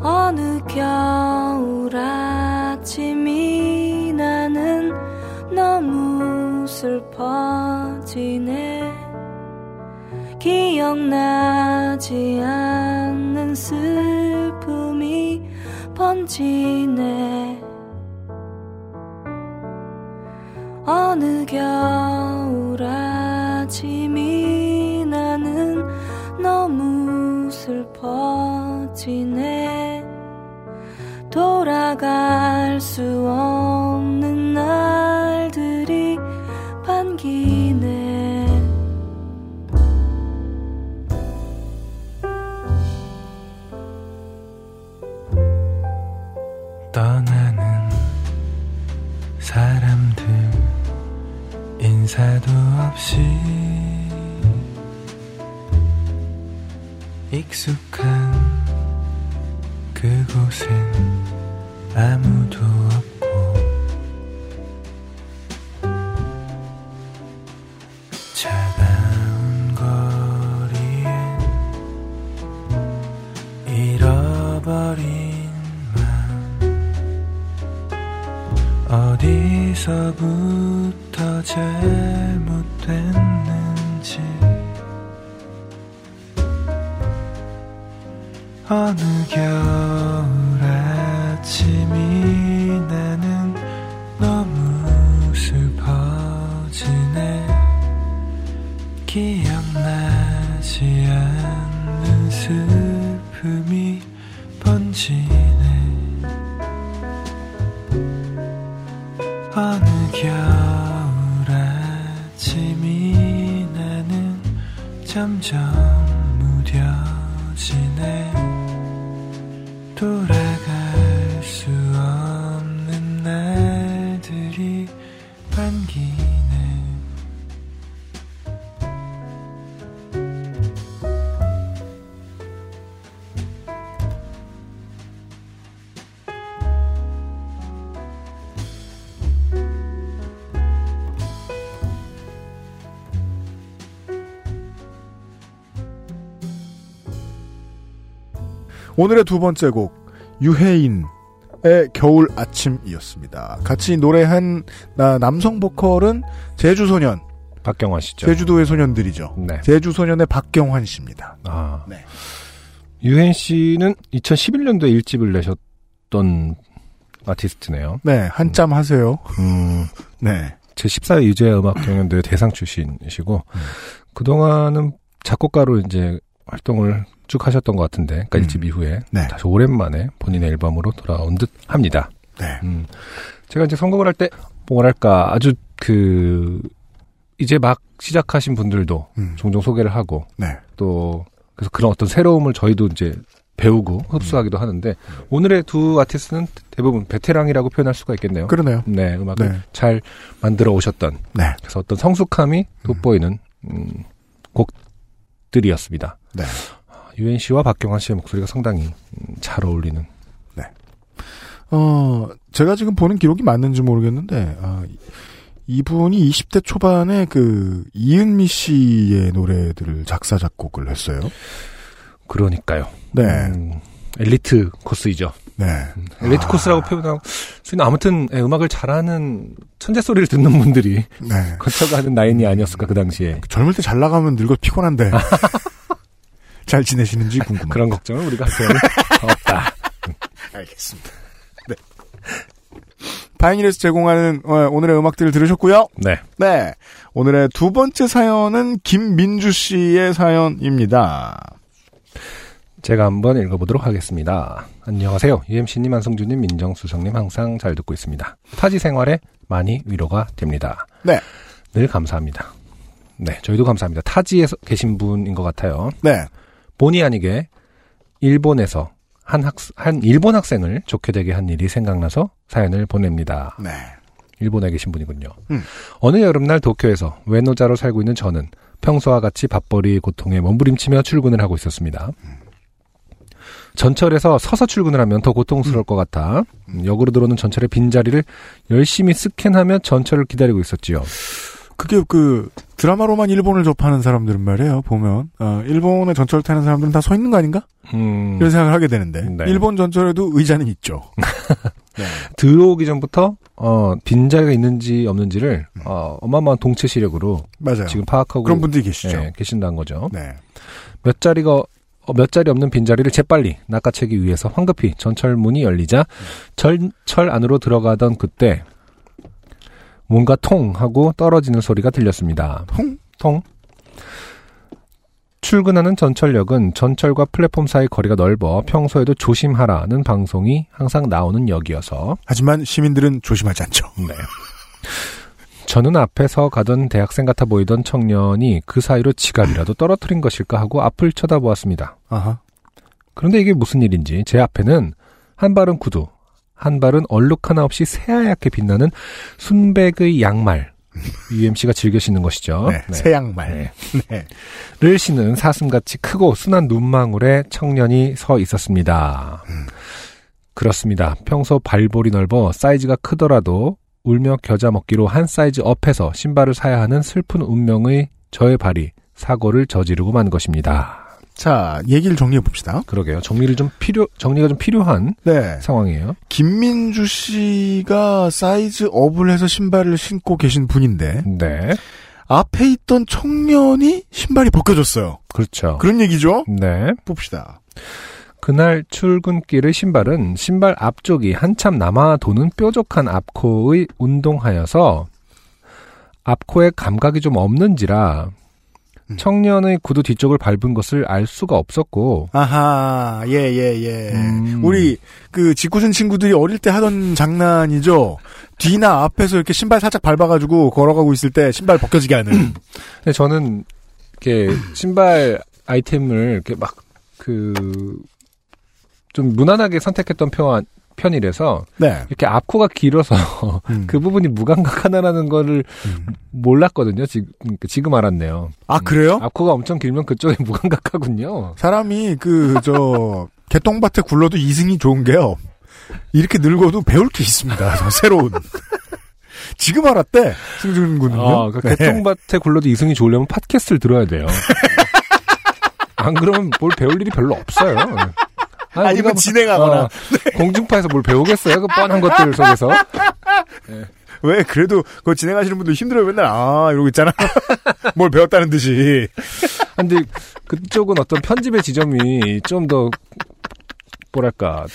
어느 겨울 아침이 나는 너무 슬퍼지네. 기억나지 않는 슬픔이 번지네 어느 겨울 아침이 나는 너무 슬퍼지네 돌아갈 수 없는 인사도 없이 익숙한 그곳엔 아무도 없고 오늘의 두 번째 곡 유해인의 겨울 아침이었습니다. 같이 노래한 나- 남성 보컬은 제주 소년 박경환 씨죠. 제주도의 소년들이죠. 네. 제주 소년의 박경환 씨입니다. 아. 네. 유엔 씨는 2011년도에 일집을 내셨던 아티스트네요. 네, 한짬 하세요. 음, 네. 제 14회 유재 음악 경연대회 대상 출신이시고 그동안은 작곡가로 이제 활동을 쭉 하셨던 것 같은데, 그러니까 일집 이후에 네. 다시 오랜만에 본인의 앨범으로 돌아온 듯 합니다. 네. 음, 제가 이제 선곡을 할 때 뭐랄까 아주 그 이제 막 시작하신 분들도 음. 종종 소개를 하고 네. 또 그래서 그런 어떤 새로움을 저희도 이제 배우고 흡수하기도 하는데 오늘의 두 아티스트는 대부분 베테랑이라고 표현할 수가 있겠네요. 그러네요. 네, 음악을 네. 잘 만들어 오셨던 네. 그래서 어떤 성숙함이 돋보이는 음, 곡들이었습니다. 네. 유엔 씨와 박경환 씨의 목소리가 상당히 음, 잘 어울리는 어, 제가 지금 보는 기록이 맞는지 모르겠는데, 아, 이- 이분이 20대 초반에 그, 이은미 씨의 노래들을 작사, 작곡을 했어요. 그러니까요. 네. 음, 엘리트 코스이죠. 네. 엘리트 코스라고 표현하고 아무튼 예, 음악을 잘하는 천재 소리를 듣는 분들이 네. 거쳐가는 라인이 아니었을까 그 당시에 젊을 때 잘 나가면 늙어 피곤한데. 잘 지내시는지 궁금합니다. 그런 걱정을 우리가 할 필요는 없다. 알겠습니다. 네. 파이니에서 제공하는 어, 오늘의 음악들을 들으셨고요. 네. 네. 오늘의 두 번째 사연은 김민주 씨의 사연입니다. 제가 한번 읽어보도록 하겠습니다. 안녕하세요. UMC님, 안성주님, 민정수석님 항상 잘 듣고 있습니다. 타지 생활에 많이 위로가 됩니다. 네. 늘 감사합니다. 네, 저희도 감사합니다. 타지에 서 계신 분인 것 같아요. 네. 본의 아니게 일본에서 한 학, 한 일본 학생을 좋게 되게 한 일이 생각나서 사연을 보냅니다. 네. 일본에 계신 분이군요. 음. 어느 여름날 도쿄에서 외노자로 살고 있는 저는 평소와 같이 밥벌이 고통에 몸부림치며 출근을 하고 있었습니다. 전철에서 서서 출근을 하면 더 고통스러울 것 같아 음, 역으로 들어오는 전철의 빈자리를 열심히 스캔하며 전철을 기다리고 있었지요. 그게 그 드라마로만 일본을 접하는 사람들은 말이에요. 보면 어, 일본의 전철 타는 사람들은 다 서 있는 거 아닌가? 음, 이런 생각을 하게 되는데 네. 일본 전철에도 의자는 있죠. 들어오기 전부터 어, 빈자리가 있는지 없는지를 어, 어마어마한 동체 시력으로 맞아요. 지금 파악하고 그런 분들이 계시죠. 네, 계신다는 거죠. 네. 몇 자리가 어, 몇 자리 없는 빈자리를 재빨리 낚아채기 위해서 황급히 전철 문이 열리자 전철 안으로 들어가던 그때 뭔가 통 하고 떨어지는 소리가 들렸습니다. 통? 통. 출근하는 전철역은 전철과 플랫폼 사이 거리가 넓어 평소에도 조심하라는 방송이 항상 나오는 역이어서 하지만 시민들은 조심하지 않죠. 네. 저는 앞에서 가던 대학생 같아 보이던 청년이 그 사이로 지갑이라도 떨어뜨린 것일까 하고 앞을 쳐다보았습니다. 아하. 그런데 이게 무슨 일인지 제 앞에는 한 발은 구두, 한 발은 얼룩 하나 없이 새하얗게 빛나는 순백의 양말, UMC가 즐겨 신는 것이죠. 네, 새 양말. 네. 를 신은 사슴같이 크고 순한 눈망울의 청년이 서 있었습니다. 그렇습니다. 평소 발볼이 넓어 사이즈가 크더라도 울며 겨자 먹기로 한 사이즈 업해서 신발을 사야 하는 슬픈 운명의 저의 발이 사고를 저지르고 만 것입니다. 자, 얘기를 정리해 봅시다. 그러게요. 정리를 좀 필요, 정리가 좀 필요한 네. 상황이에요. 김민주 씨가 사이즈 업을 해서 신발을 신고 계신 분인데 네. 앞에 있던 청년이 신발이 벗겨졌어요. 그렇죠. 그런 얘기죠? 네. 봅시다. 그날 출근길의 신발은 신발 앞쪽이 한참 남아 도는 뾰족한 앞코의 운동하여서 앞코에 감각이 좀 없는지라 음. 청년의 구두 뒤쪽을 밟은 것을 알 수가 없었고 아하, 예, 예, 예. 음. 우리, 그, 직구준 친구들이 어릴 때 하던 장난이죠. 뒤나 앞에서 이렇게 신발 살짝 밟아가지고 걸어가고 있을 때 신발 벗겨지게 하는. 근데 저는 이렇게 신발 아이템을 이렇게 막 그 좀 무난하게 선택했던 편, 편이라서 네. 이렇게 앞코가 길어서 음. 그 부분이 무감각하다라는 거를 몰랐거든요. 지금 그러니까 지금 알았네요. 아, 그래요? 앞코가 엄청 길면 그쪽에 무감각하군요. 사람이 그, 저, 개똥밭에 굴러도 이승이 좋은 게요. 이렇게 늙어도 배울 게 있습니다. 저 새로운. 지금 알았대, 승준 군은요. 아, 그 네. 개똥밭에 굴러도 이승이 좋으려면 팟캐스트를 들어야 돼요. 안 그러면 뭘 배울 일이 별로 없어요. 아니, 아니면 진행하거나. 어, 공중파에서 뭘 배우겠어요? 그 뻔한 것들 속에서. 왜, 그래도, 그거 진행하시는 분들 힘들어요. 맨날, 아, 이러고 있잖아. 뭘 배웠다는 듯이. 근데 그쪽은 어떤 편집의 지점이 좀 더 뭐랄까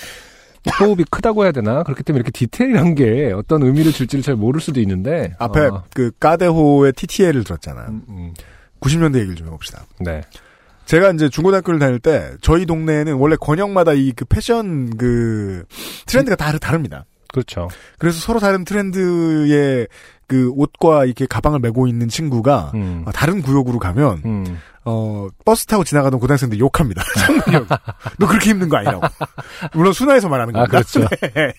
호흡이 크다고 해야 되나 그렇기 때문에 이렇게 디테일한 게 어떤 의미를 줄지를 잘 모를 수도 있는데 앞에 어, 그 까데호의 TTL을 들었잖아요. 음, 음. 90년대 얘기를 좀 해봅시다. 네. 제가 이제 중고등학교를 다닐 때 저희 동네에는 원래 권역마다 이 그 패션 그 트렌드가 다 다릅니다. 그렇죠. 그래서 서로 다른 트렌드의 그 옷과 이렇게 가방을 메고 있는 친구가 음. 어, 다른 구역으로 가면 음. 어 버스 타고 지나가던 고등학생들 욕합니다. 너 그렇게 입는 거 아니라고. 물론 순화해서 말하는 아, 겁니다. 그렇죠. 네.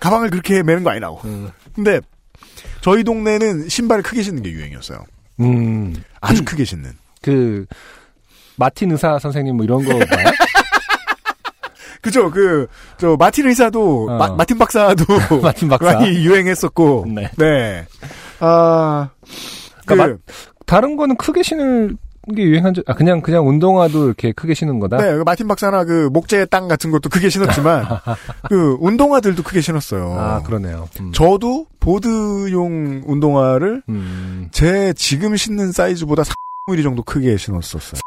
가방을 그렇게 매는 거 아니라고. 음. 근데 저희 동네는 신발을 크게 신는 게 유행이었어요. 음. 아주 크게 신는. 그 마틴 의사 선생님 뭐 이런 거 봐요? 그죠? 그, 저, 마틴 의사도, 어. 마, 마틴 박사도. 마틴 박사. 많이 유행했었고. 네. 아, 그, 그러니까 다른 거는 크게 신을 게 유행한 적, 아, 그냥, 그냥 운동화도 이렇게 크게 신은 거다? 네, 그 마틴 박사나 그, 목재 땅 같은 것도 크게 신었지만, 그, 운동화들도 크게 신었어요. 아, 그러네요. 음. 저도 보드용 운동화를 음. 제 지금 신는 사이즈보다 3mm 정도 크게 신었었어요.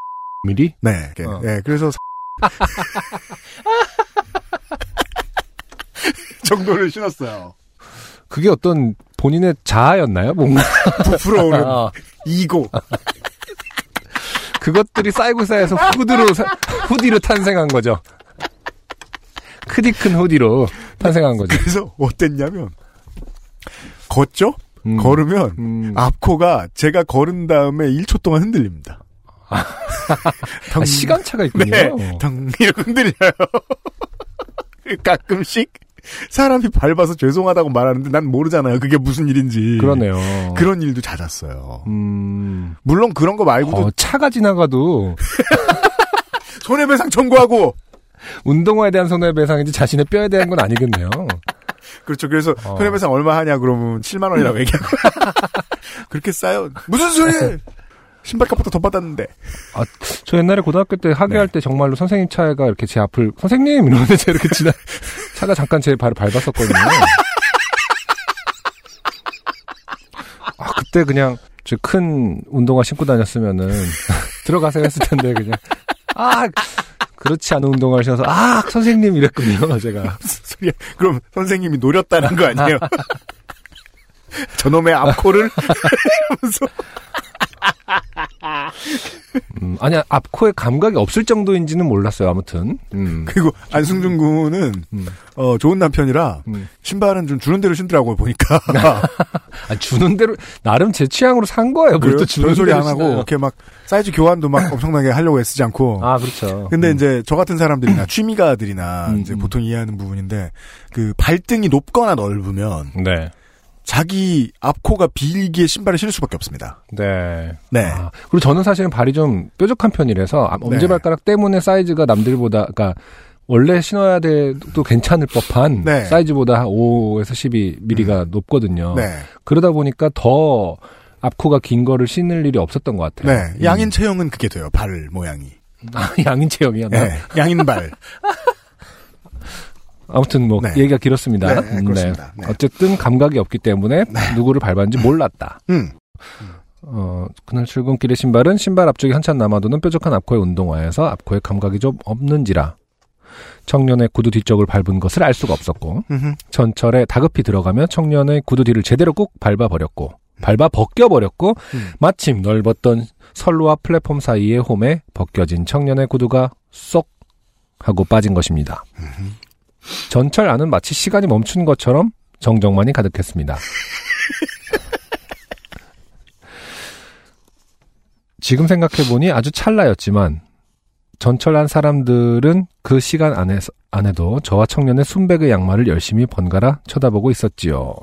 미리? 네, 네, 어. 네, 그래서 정도를 신었어요. 그게 어떤 본인의 자아였나요? 뭔가. 부풀어오는 어. 이고. 그것들이 쌓이고 쌓여서 후드로, 사- 후디로 탄생한 거죠. 크디 큰 후디로 탄생한 거죠. 그래서 어땠냐면 걷죠? 음. 걸으면 음. 앞코가 제가 걸은 다음에 1초 동안 흔들립니다. 덩- 아, 시간차가 있군요. 네, 덩 이렇게 흔들려요. 가끔씩 사람이 밟아서 죄송하다고 말하는데 난 모르잖아요. 그게 무슨 일인지. 그러네요. 그런 일도 잦았어요. 음, 물론 그런 거 말고도 어, 차가 지나가도 손해배상 청구하고 운동화에 대한 손해배상인지 자신의 뼈에 대한 건 아니겠네요. 그렇죠. 그래서 어. 손해배상 얼마 하냐 그러면 7만 원이라고 얘기하고 그렇게 싸요. 무슨 소리? 신발값부터 더 받았는데. 아, 저 옛날에 고등학교 때 학교할 네. 때 정말로 선생님 차가 이렇게 제 앞을 선생님 이러는데 제가 이렇게 지나 차가 잠깐 제 발을 밟았었거든요. 아 그때 그냥 저 큰 운동화 신고 다녔으면은 들어가세요 했을 텐데 그냥 아 그렇지 않은 운동화를 신어서 아 선생님 이랬군요 제가 소리야. 그럼 선생님이 노렸다는 거 아니에요? 저놈의 앞코를 하면서 음, 아니 앞코에 감각이 없을 정도인지는 몰랐어요 아무튼 음. 그리고 안승준 군은 음. 어, 좋은 남편이라 음. 신발은 좀 주는 대로 신더라고요 보니까. 아, 주는 대로 나름 제 취향으로 산 거예요. 뭘또 주는 별 소리 안 하고. 이렇게 막 사이즈 교환도 막 엄청나게 하려고 애쓰지 않고. 아 그렇죠. 근데 음. 이제 저 같은 사람들이나 취미가들이나 음, 이제 음. 보통 이해하는 부분인데 그 발등이 높거나 넓으면 네. 자기 앞코가 비일기에 신발을 신을 수밖에 없습니다. 네. 네. 아, 그리고 저는 사실은 발이 좀 뾰족한 편이라서 아, 엄지발가락 때문에 사이즈가 남들보다 그러니까 원래 신어야 돼도 괜찮을 법한 네. 사이즈보다 한 5에서 12mm가 높거든요. 네. 그러다 보니까 더 앞코가 긴 거를 신을 일이 없었던 것 같아요. 네. 양인 체형은 그게 돼요. 발 모양이. 음. 아, 양인 체형이야. 나? 네. 양인 발. 아무튼 뭐 네. 얘기가 길었습니다. 네, 그렇습니다. 네. 어쨌든 감각이 없기 때문에 누구를 밟았는지 몰랐다. 음. 어, 그날 출근길의 신발은 신발 앞쪽이 한참 남아도는 뾰족한 앞코의 운동화에서 앞코에 감각이 좀 없는지라 청년의 구두 뒤쪽을 밟은 것을 알 수가 없었고 음흠. 전철에 다급히 들어가며 청년의 구두 뒤를 제대로 꾹 밟아 버렸고 밟아 벗겨 버렸고 음. 마침 넓었던 선로와 플랫폼 사이의 홈에 벗겨진 청년의 구두가 쏙 하고 빠진 것입니다. 전철 안은 마치 시간이 멈춘 것처럼 정적만이 가득했습니다. 지금 생각해보니 아주 찰나였지만 전철 안 사람들은 그 시간 안에서, 안에도 저와 청년의 순백의 양말을 열심히 번갈아 쳐다보고 있었지요.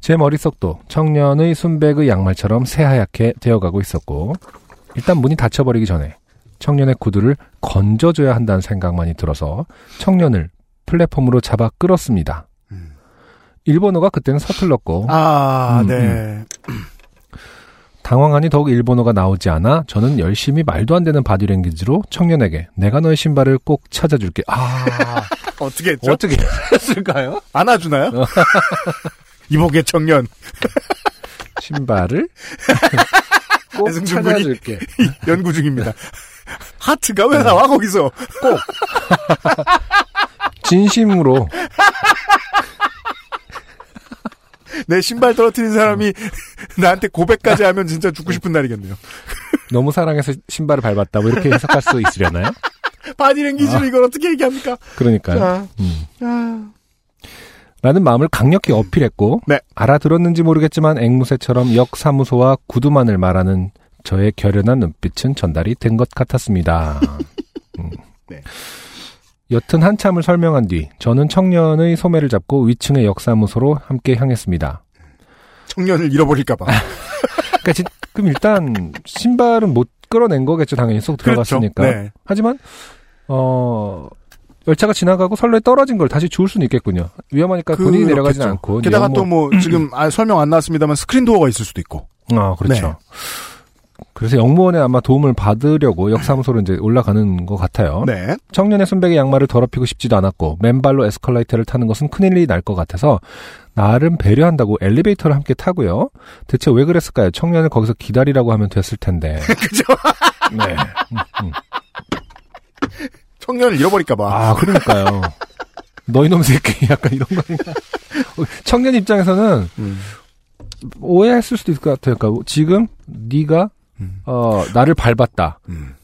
제 머릿속도 청년의 순백의 양말처럼 새하얗게 되어가고 있었고 일단 문이 닫혀버리기 전에 청년의 구두를 건져줘야 한다는 생각만이 들어서 청년을 플랫폼으로 잡아 끌었습니다. 일본어가 그때는 서툴렀고 아, 음, 네. 당황하니 더욱 일본어가 나오지 않아 저는 열심히 말도 안 되는 바디랭귀지로 청년에게 내가 너의 신발을 꼭 찾아줄게. 아 어떻게 했죠? 어떻게 했을까요? 안아주나요? 이복의 청년. 신발을 꼭 찾아줄게. 연구 중입니다. 하트가 왜 나와, 거기서? 꼭. 진심으로 내 신발 떨어뜨린 사람이 나한테 고백까지 하면 진짜 죽고 싶은 날이겠네요. 너무 사랑해서 신발을 밟았다. 뭐 이렇게 해석할 수 있으려나요? 바디랭귀지로 아. 이걸 어떻게 얘기합니까? 그러니까요. 아. 음. 아. 라는 마음을 강력히 어필했고 네. 알아들었는지 모르겠지만 앵무새처럼 역 사무소와 구두만을 말하는 저의 결연한 눈빛은 전달이 된 것 같았습니다. 음. 네. 여튼 한참을 설명한 뒤 저는 청년의 소매를 잡고 위층의 역사무소로 함께 향했습니다. 청년을 잃어버릴까봐. 그러니까 진- 그럼 일단 신발은 못 끌어낸 거겠죠 당연히 쏙 들어갔으니까. 그렇죠. 네. 하지만 어 열차가 지나가고 선로에 떨어진 걸 다시 주울 수는 있겠군요. 위험하니까 본인이 내려가진 그렇겠죠. 않고. 게다가 또 뭐 지금 아, 설명 안 나왔습니다만 스크린 도어가 있을 수도 있고. 아, 그렇죠. 네. 그래서 영무원에 아마 도움을 받으려고 역사무소로 이제 올라가는 것 같아요. 네. 청년의 순백의 양말을 더럽히고 싶지도 않았고 맨발로 에스컬레이터를 타는 것은 큰일이 날 것 같아서 나름 배려한다고 엘리베이터를 함께 타고요. 대체 왜 그랬을까요? 청년을 거기서 기다리라고 하면 됐을 텐데. 그죠? 네. 음, 음. 청년을 잃어버릴까봐. 아, 그러니까요. 너희 놈 새끼 약간 이런 거니까. 청년 입장에서는 음. 오해했을 수도 있을 것 같아요. 그러니까 지금 네가 음. 어 나를 밟았다. 음.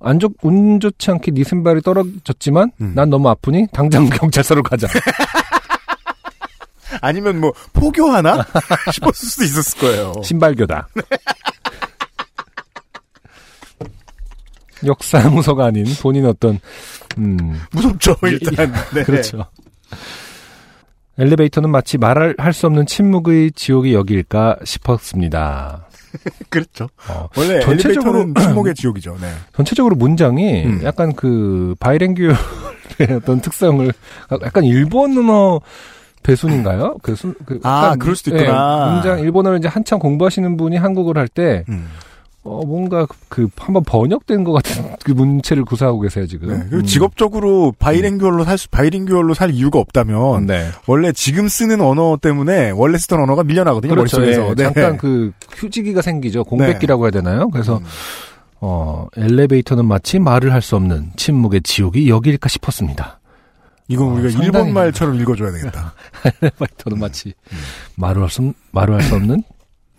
안 좋, 운 좋지 않게 네 신발이 떨어졌지만 음. 난 너무 아프니 당장 경찰서로 가자. 아니면 뭐 포교하나 싶었을 수도 있었을 거예요. 신발교다. 역사무소가 아닌 본인 어떤 음 무섭죠 일단. 네. 그렇죠. 엘리베이터는 마치 말할 할수 없는 침묵의 지옥이 여기일까 싶었습니다. 그렇죠. 어, 원래 전체적으로 침묵의 지옥이죠. 네. 전체적으로 문장이 음. 약간 그 바이랭규의 어떤 특성을 약간 일본어 배순인가요? 그, 순, 그 아, 그럴 수도 예, 있구나. 문장 일본어를 이제 한참 공부하시는 분이 한국어를 할때 음. 어, 뭔가 그 한번 번역된 것 같은 그 문체를 구사하고 계세요 지금. 네, 그리고 음. 직업적으로 바이링규얼로 살 수, 바이링규얼로 살 이유가 없다면 네. 원래 지금 쓰는 언어 때문에 원래 쓰던 언어가 밀려나거든요 그렇죠. 머릿속에서. 예, 네. 잠깐 그 휴지기가 생기죠. 공백기라고 해야 되나요? 그래서 음. 어, 엘리베이터는 마치 말을 할 수 없는 침묵의 지옥이 여기일까 싶었습니다. 이건 어, 우리가 일본 말처럼 읽어줘야 되겠다. 엘리베이터는 마치 말을 할 수, 말을 할 수 없는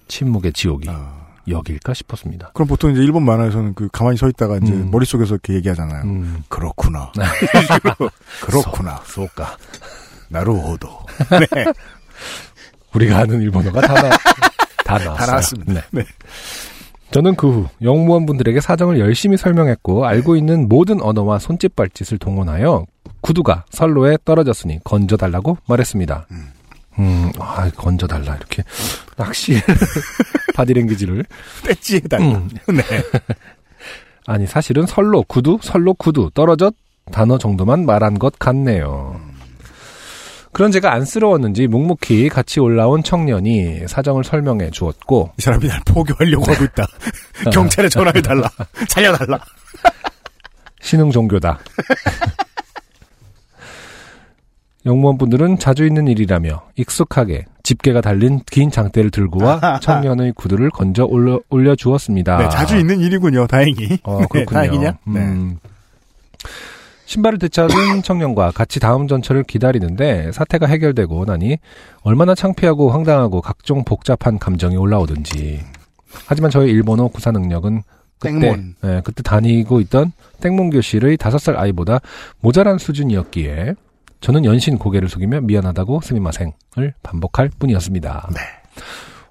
침묵의 지옥이 아. 여기일까 싶었습니다. 그럼 보통 이제 일본 만화에서는 그 가만히 서 있다가 이제 음. 머릿속에서 이렇게 얘기하잖아요. 음. 그렇구나. 그렇구나. 쏘까. 나루호도. 네. 우리가 아는 일본어가 다, 나, 다 나왔어요. 다 나왔습니다. 네. 네. 저는 그 후 영무원분들에게 사정을 열심히 설명했고 알고 있는 모든 언어와 손짓 발짓을 동원하여 구두가 선로에 떨어졌으니 건져달라고 말했습니다. 음, 아, 건져달라 이렇게 낚시 바디랭귀지를 배지해달라. 음. 네. 아니 사실은 선로 구두 선로 구두 떨어졌 단어 정도만 말한 것 같네요. 그런 제가 안쓰러웠는지 묵묵히 같이 올라온 청년이 사정을 설명해 주었고 이 사람이 날 포교하려고 하고 있다. 경찰에 전화해 달라. 살려달라. 신흥 종교다. 영무원분들은 자주 있는 일이라며 익숙하게 집게가 달린 긴 장대를 들고 와 청년의 구두를 건져 올려, 올려주었습니다. 네, 자주 있는 일이군요. 다행히. 어, 네, 그렇군요. 다행이냐? 네. 음. 신발을 되찾은 청년과 같이 다음 전철을 기다리는데 사태가 해결되고 나니 얼마나 창피하고 황당하고 각종 복잡한 감정이 올라오든지. 하지만 저의 일본어 구사 능력은 그때, 땡몬. 예, 그때 다니고 있던 땡몬 교실의 다섯 살 아이보다 모자란 수준이었기에 저는 연신 고개를 숙이며 미안하다고 스미마생을 반복할 뿐이었습니다. 네.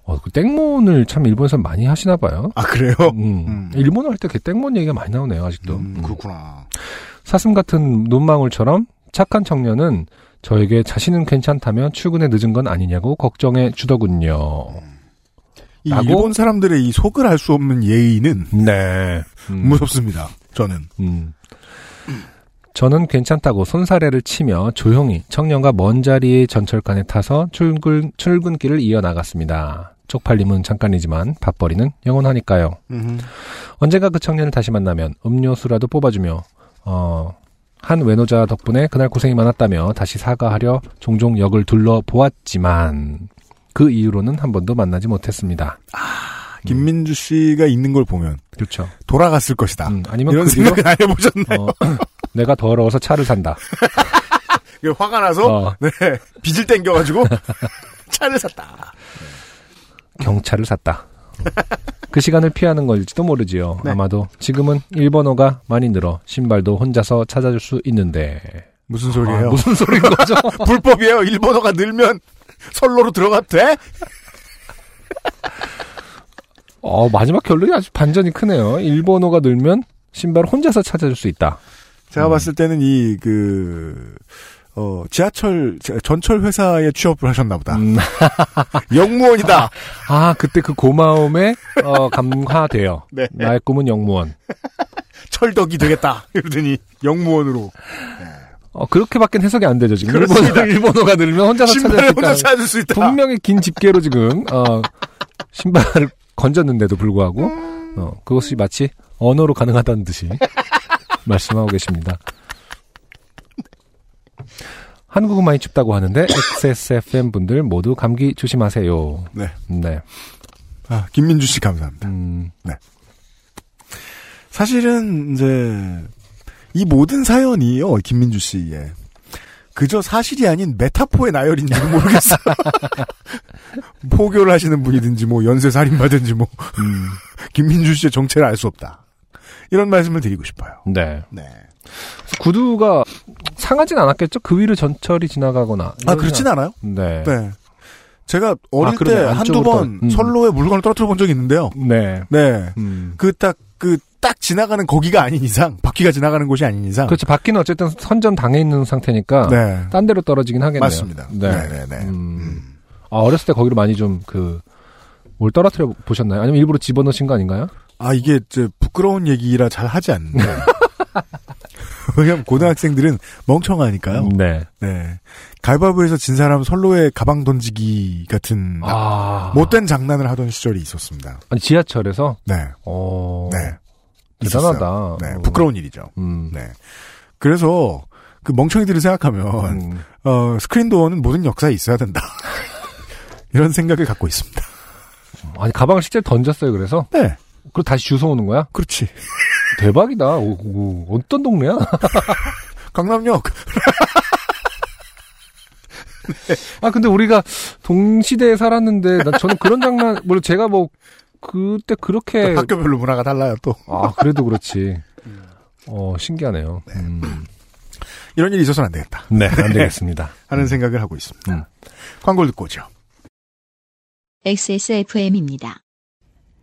어, 그 땡몬을 참 일본에서 많이 하시나 봐요. 아, 그래요? 음. 음. 일본어 할때그 땡몬 얘기가 많이 나오네요, 아직도. 음, 음. 그렇구나. 사슴 같은 눈망울처럼 착한 청년은 저에게 자신은 괜찮다며 출근에 늦은 건 아니냐고 걱정해 주더군요. 이? 일본 사람들의 이 속을 알 수 없는 예의는 네. 음. 무섭습니다. 저는. 음. 저는 괜찮다고 손사래를 치며 조용히 청년과 먼 자리의 전철칸에 타서 출근, 출근길을 이어나갔습니다. 쪽팔림은 잠깐이지만 밥벌이는 영원하니까요. 언젠가 그 청년을 다시 만나면 음료수라도 뽑아주며 어, 한 외노자 덕분에 그날 고생이 많았다며 다시 사과하려 종종 역을 둘러보았지만 그 이후로는 한 번도 만나지 못했습니다. 김민주 씨가 있는 걸 보면 그렇죠. 돌아갔을 것이다. 음, 아니면 이런 그 생각은 안 해보셨나요? 어, 내가 더러워서 차를 산다. 화가 나서 어, 네, 빚을 땡겨가지고 차를 샀다. 경찰을 샀다. 그 시간을 피하는 걸지도 모르지요. 네. 아마도 지금은 일본어가 많이 늘어 신발도 혼자서 찾아줄 수 있는데 무슨 소리예요? 아, 무슨 소리인 거죠? 불법이에요. 일본어가 늘면 선로로 들어가도 돼? 어, 마지막 결론이 아주 반전이 크네요. 일본어가 늘면 신발을 혼자서 찾아줄 수 있다. 제가 음. 봤을 때는 이, 그, 어, 지하철, 지- 전철 회사에 취업을 하셨나 보다. 음. 영무원이다! 아, 그때 그 고마움에 어, 감화돼요. 네. 나의 꿈은 영무원. 철덕이 되겠다! 이러더니, 영무원으로. 어, 그렇게밖에 해석이 안 되죠, 지금. 그렇습니다. 일본어, 일본어가 늘면 혼자서 찾을 혼자 있다. 찾을 수 있다! 분명히 긴 집게로 지금, 어, 신발을 건졌는데도 불구하고, 어, 그것이 마치 언어로 가능하다는 듯이 말씀하고 계십니다. 한국은 많이 춥다고 하는데, XSFM 분들 모두 감기 조심하세요. 네. 네. 아, 김민주 씨 감사합니다. 음, 사실은, 이제, 이 모든 사연이요, 김민주 씨의. 그저 사실이 아닌 메타포의 나열인지는 모르겠어요. 포교를 하시는 분이든지, 뭐, 연쇄 살인마든지, 뭐, 음, 김민주 씨의 정체를 알 수 없다. 이런 말씀을 드리고 싶어요. 네. 네. 구두가 상하진 않았겠죠? 그 위를 전철이 지나가거나. 아, 그렇진 않- 않아요? 네. 네. 제가 어릴 그러네. 때 한두 번 떨- 음. 선로에 물건을 떨어뜨려 본 적이 있는데요. 네. 네. 음. 그 딱, 그, 딱 지나가는 거기가 아닌 이상, 바퀴가 지나가는 곳이 아닌 이상. 그렇죠. 바퀴는 어쨌든 선점 당해 있는 상태니까 네. 딴 데로 떨어지긴 하겠네요. 맞습니다. 네. 네네네. 음. 아, 어렸을 때 거기로 많이 좀 그 뭘 떨어뜨려 보셨나요? 아니면 일부러 집어넣으신 거 아닌가요? 아, 이게, 저, 부끄러운 얘기라 잘 하지 않는데. 왜냐면 고등학생들은 멍청하니까요. 네. 네. 가위바위보에서 진 사람 선로에 가방 던지기 같은 아. 못된 장난을 하던 시절이 있었습니다. 아니 지하철에서 네. 어. 네. 대단하다. 네. 음. 부끄러운 일이죠. 음. 네. 그래서 그 멍청이들을 생각하면 음. 어, 스크린 도어는 모든 역사에 있어야 된다. 이런 생각을 갖고 있습니다. 아니 가방을 실제로 던졌어요. 그래서 네. 그리고 다시 주워 오는 거야? 그렇지. 대박이다. 오, 오, 어떤 동네야? 강남역. 아 근데 우리가 동시대에 살았는데 나 저는 그런 장난 물론 제가 뭐 그때 그렇게 학교별로 문화가 달라요 또. 아 그래도 그렇지. 어 신기하네요. 음. 이런 일이 있어서는 안 되겠다. 네, 안 되겠습니다. 하는 생각을 하고 있습니다. 음. 광고를 듣고 오죠. XSFM입니다.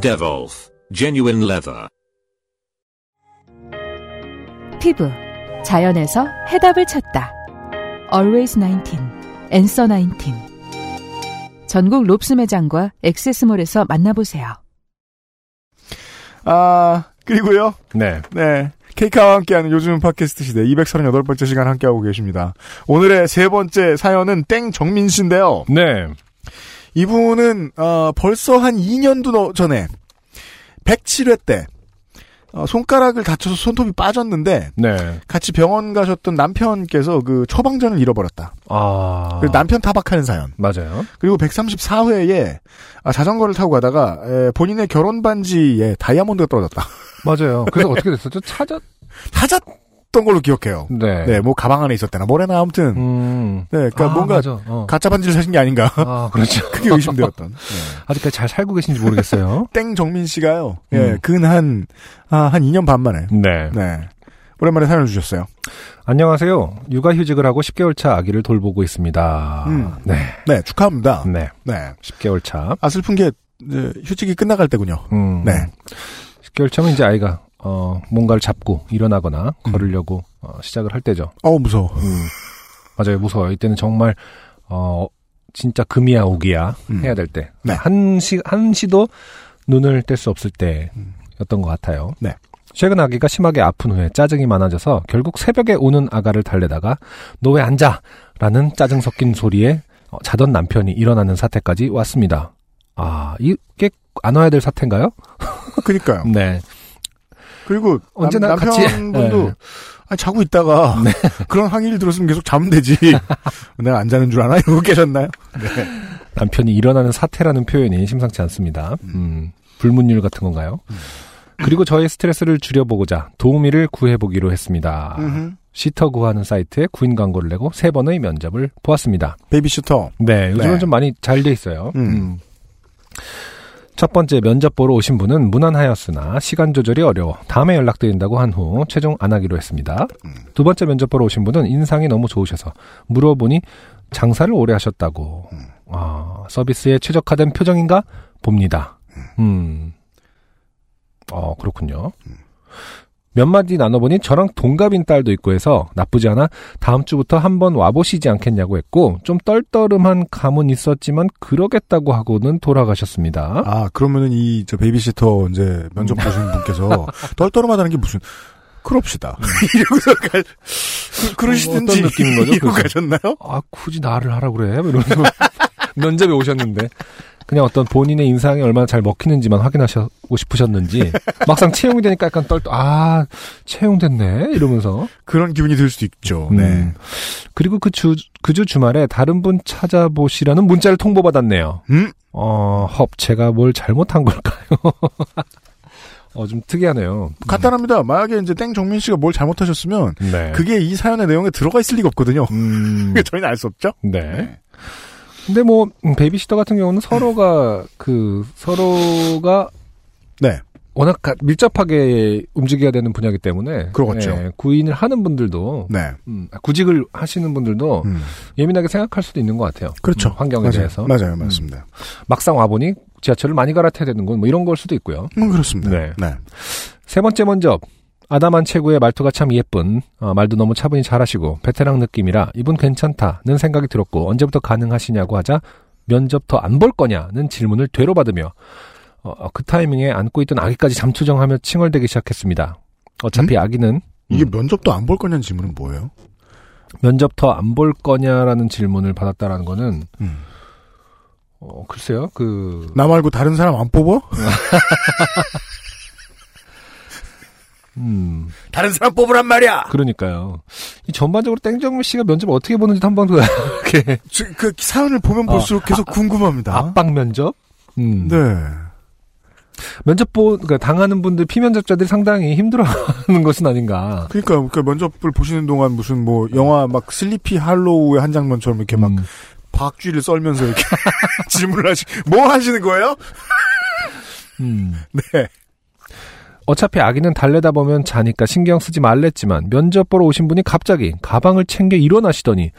Devolf Genuine Leather. 피부 자연에서 해답을 찾다. Always 19, Answer 19. 전국 롭스 매장과 액세스몰에서 만나보세요. 아, 그리고요. 네. 네. 케이카와 함께하는 요즘 팟캐스트 시대 238번째 시간 함께하고 계십니다. 오늘의 세 번째 사연은 땡 정민 씨인데요. 네. 이분은 어, 벌써 한 2년도 너- 전에 107회 때 어, 손가락을 다쳐서 손톱이 빠졌는데 네. 같이 병원 가셨던 남편께서 그 처방전을 잃어버렸다. 아. 그리고 남편 타박하는 사연. 맞아요. 그리고 134회에 아, 자전거를 타고 가다가 에, 본인의 결혼 반지에 다이아몬드가 떨어졌다. 맞아요. 그래서 어떻게 됐었죠? 찾아 찾았 던 걸로 기억해요. 네. 네, 뭐 가방 안에 있었대나 뭐래나 아무튼. 음. 네, 그러니까 아, 뭔가. 어. 가짜 반지를 사신 게 아닌가. 아, 그렇죠. 크게 의심되었던. 네. 아직까지 잘 살고 계신지 모르겠어요. 땡 정민 씨가요. 예, 음. 근한 아, 한 2년 반 만에. 네. 네. 오랜만에 사연을 주셨어요. 안녕하세요. 육아휴직을 하고 10개월 차 아기를 돌보고 있습니다. 음. 네. 네, 축하합니다. 네. 네. 10개월 차. 아 슬픈 게 휴직이 끝나갈 때군요. 음. 네. 10개월 차면 이제 아이가 어, 뭔가를 잡고 일어나거나 걸으려고 어, 시작을 할 때죠. 어우 무서워. 음. 맞아요. 무서워요. 이때는 정말 어 진짜 금이야 오기야 음. 해야 될 때. 네. 한시 한시도 눈을 뗄 수 없을 때였던 것 같아요. 네. 최근 아기가 심하게 아픈 후에 짜증이 많아져서 결국 새벽에 오는 아가를 달래다가 너 왜 앉아? 라는 짜증 섞인 소리에 어, 자던 남편이 일어나는 사태까지 왔습니다. 아, 이게 안 와야 될 사태인가요? 그니까요. 네. 그리고 언제나 남, 같이- 남편분도 네. 아니, 자고 있다가 그런 항의를 들었으면 계속 자면 되지. 내가 안 자는 줄 아나? 이러고 계셨나요? 네. 남편이 일어나는 사태라는 표현이 심상치 않습니다. 음, 불문율 같은 건가요? 그리고 저의 스트레스를 줄여보고자 도우미를 구해보기로 했습니다. 음흠. sitter 구하는 사이트에 구인 광고를 내고 세 번의 면접을 보았습니다. 베이비시터. 네, 요즘은 네. 좀 많이 잘 돼 있어요. 음. 음. 첫 번째 면접 보러 오신 분은 무난하였으나 시간 조절이 어려워 다음에 연락드린다고 한 후 최종 안 하기로 했습니다. 음. 두 번째 면접 보러 오신 분은 인상이 너무 좋으셔서 물어보니 장사를 오래 하셨다고. 음. 아, 서비스에 최적화된 표정인가 봅니다. 음. 어, 그렇군요. 몇 마디 나눠보니 저랑 동갑인 딸도 있고 해서 나쁘지 않아 다음 주부터 한번 와보시지 않겠냐고 했고 좀 떨떠름한 감은 있었지만 그러겠다고 하고는 돌아가셨습니다. 아, 그러면은 이, 저, 베이비시터 이제 면접 보신 분께서 떨떠름하다는 게 무슨, 그럽시다. 이러고서 갈, 그, 그러시든지. 어떤 느낌인 거죠? 이러고? 가셨나요? 아, 굳이 나를 하라 그래? 뭐 이러면서 면접에 오셨는데. 그냥 어떤 본인의 인상이 얼마나 잘 먹히는지만 확인하시고 싶으셨는지 막상 채용이 되니까 약간 떨떠 아 채용됐네 이러면서 그런 기분이 들 수도 있죠. 음. 네. 그리고 그주그주 주말에 다른 분 찾아보시라는 문자를 통보받았네요. 음? 어, 헙 제가 뭘 잘못한 걸까요? 어, 좀 특이하네요. 간단합니다. 만약에 이제 땡정민 씨가 뭘 잘못하셨으면 네. 그게 이 사연의 내용에 들어가 있을 리가 없거든요. 음, 저희는 알 수 없죠. 네. 근데 뭐 음, 베이비시터 같은 경우는 서로가 그 서로가 네. 워낙 가- 밀접하게 움직여야 되는 분야이기 때문에 그렇죠. 네, 구인을 하는 분들도 네. 음, 구직을 하시는 분들도 음. 예민하게 생각할 수도 있는 것 같아요. 그렇죠. 음, 환경에 맞아요. 대해서 맞아요. 맞습니다. 막상 와 보니 지하철을 많이 갈아타야 되는 건 뭐 이런 걸 수도 있고요. 음, 그렇습니다. 네. 네. 세 번째 먼저 아담한 최고의 말투가 참 예쁜 어, 말도 너무 차분히 잘하시고 베테랑 느낌이라 이분 괜찮다는 생각이 들었고 언제부터 가능하시냐고 하자 면접 더 안 볼 거냐는 질문을 되로 받으며 어, 그 타이밍에 안고 있던 아기까지 잠투정하며 칭얼대기 시작했습니다. 어차피 아기는 이게 음, 면접도 안 볼 거냐는 질문은 뭐예요? 면접 더 안 볼 거냐라는 질문을 받았다라는 거는 음. 어, 글쎄요 그 나 말고 다른 사람 안 뽑아? 음, 다른 사람 뽑으란 말이야. 그러니까요. 이 전반적으로 땡정민 씨가 면접 어떻게 보는지 한번 더 이렇게 그, 그 사연을 보면 어, 볼수록 계속 궁금합니다. 압박 면접? 음. 네. 면접 보, 그러니까 당하는 분들, 피면접자들이 상당히 힘들어하는 것은 아닌가. 그러니까 그 면접을 보시는 동안 무슨 뭐 영화 막 슬리피 할로우의 한 장면처럼 이렇게 막 음. 박쥐를 썰면서 이렇게 질문을 하시 뭐 하시는 거예요? 음. 네. 어차피 아기는 달래다 보면 자니까 신경 쓰지 말랬지만 면접 보러 오신 분이 갑자기 가방을 챙겨 일어나시더니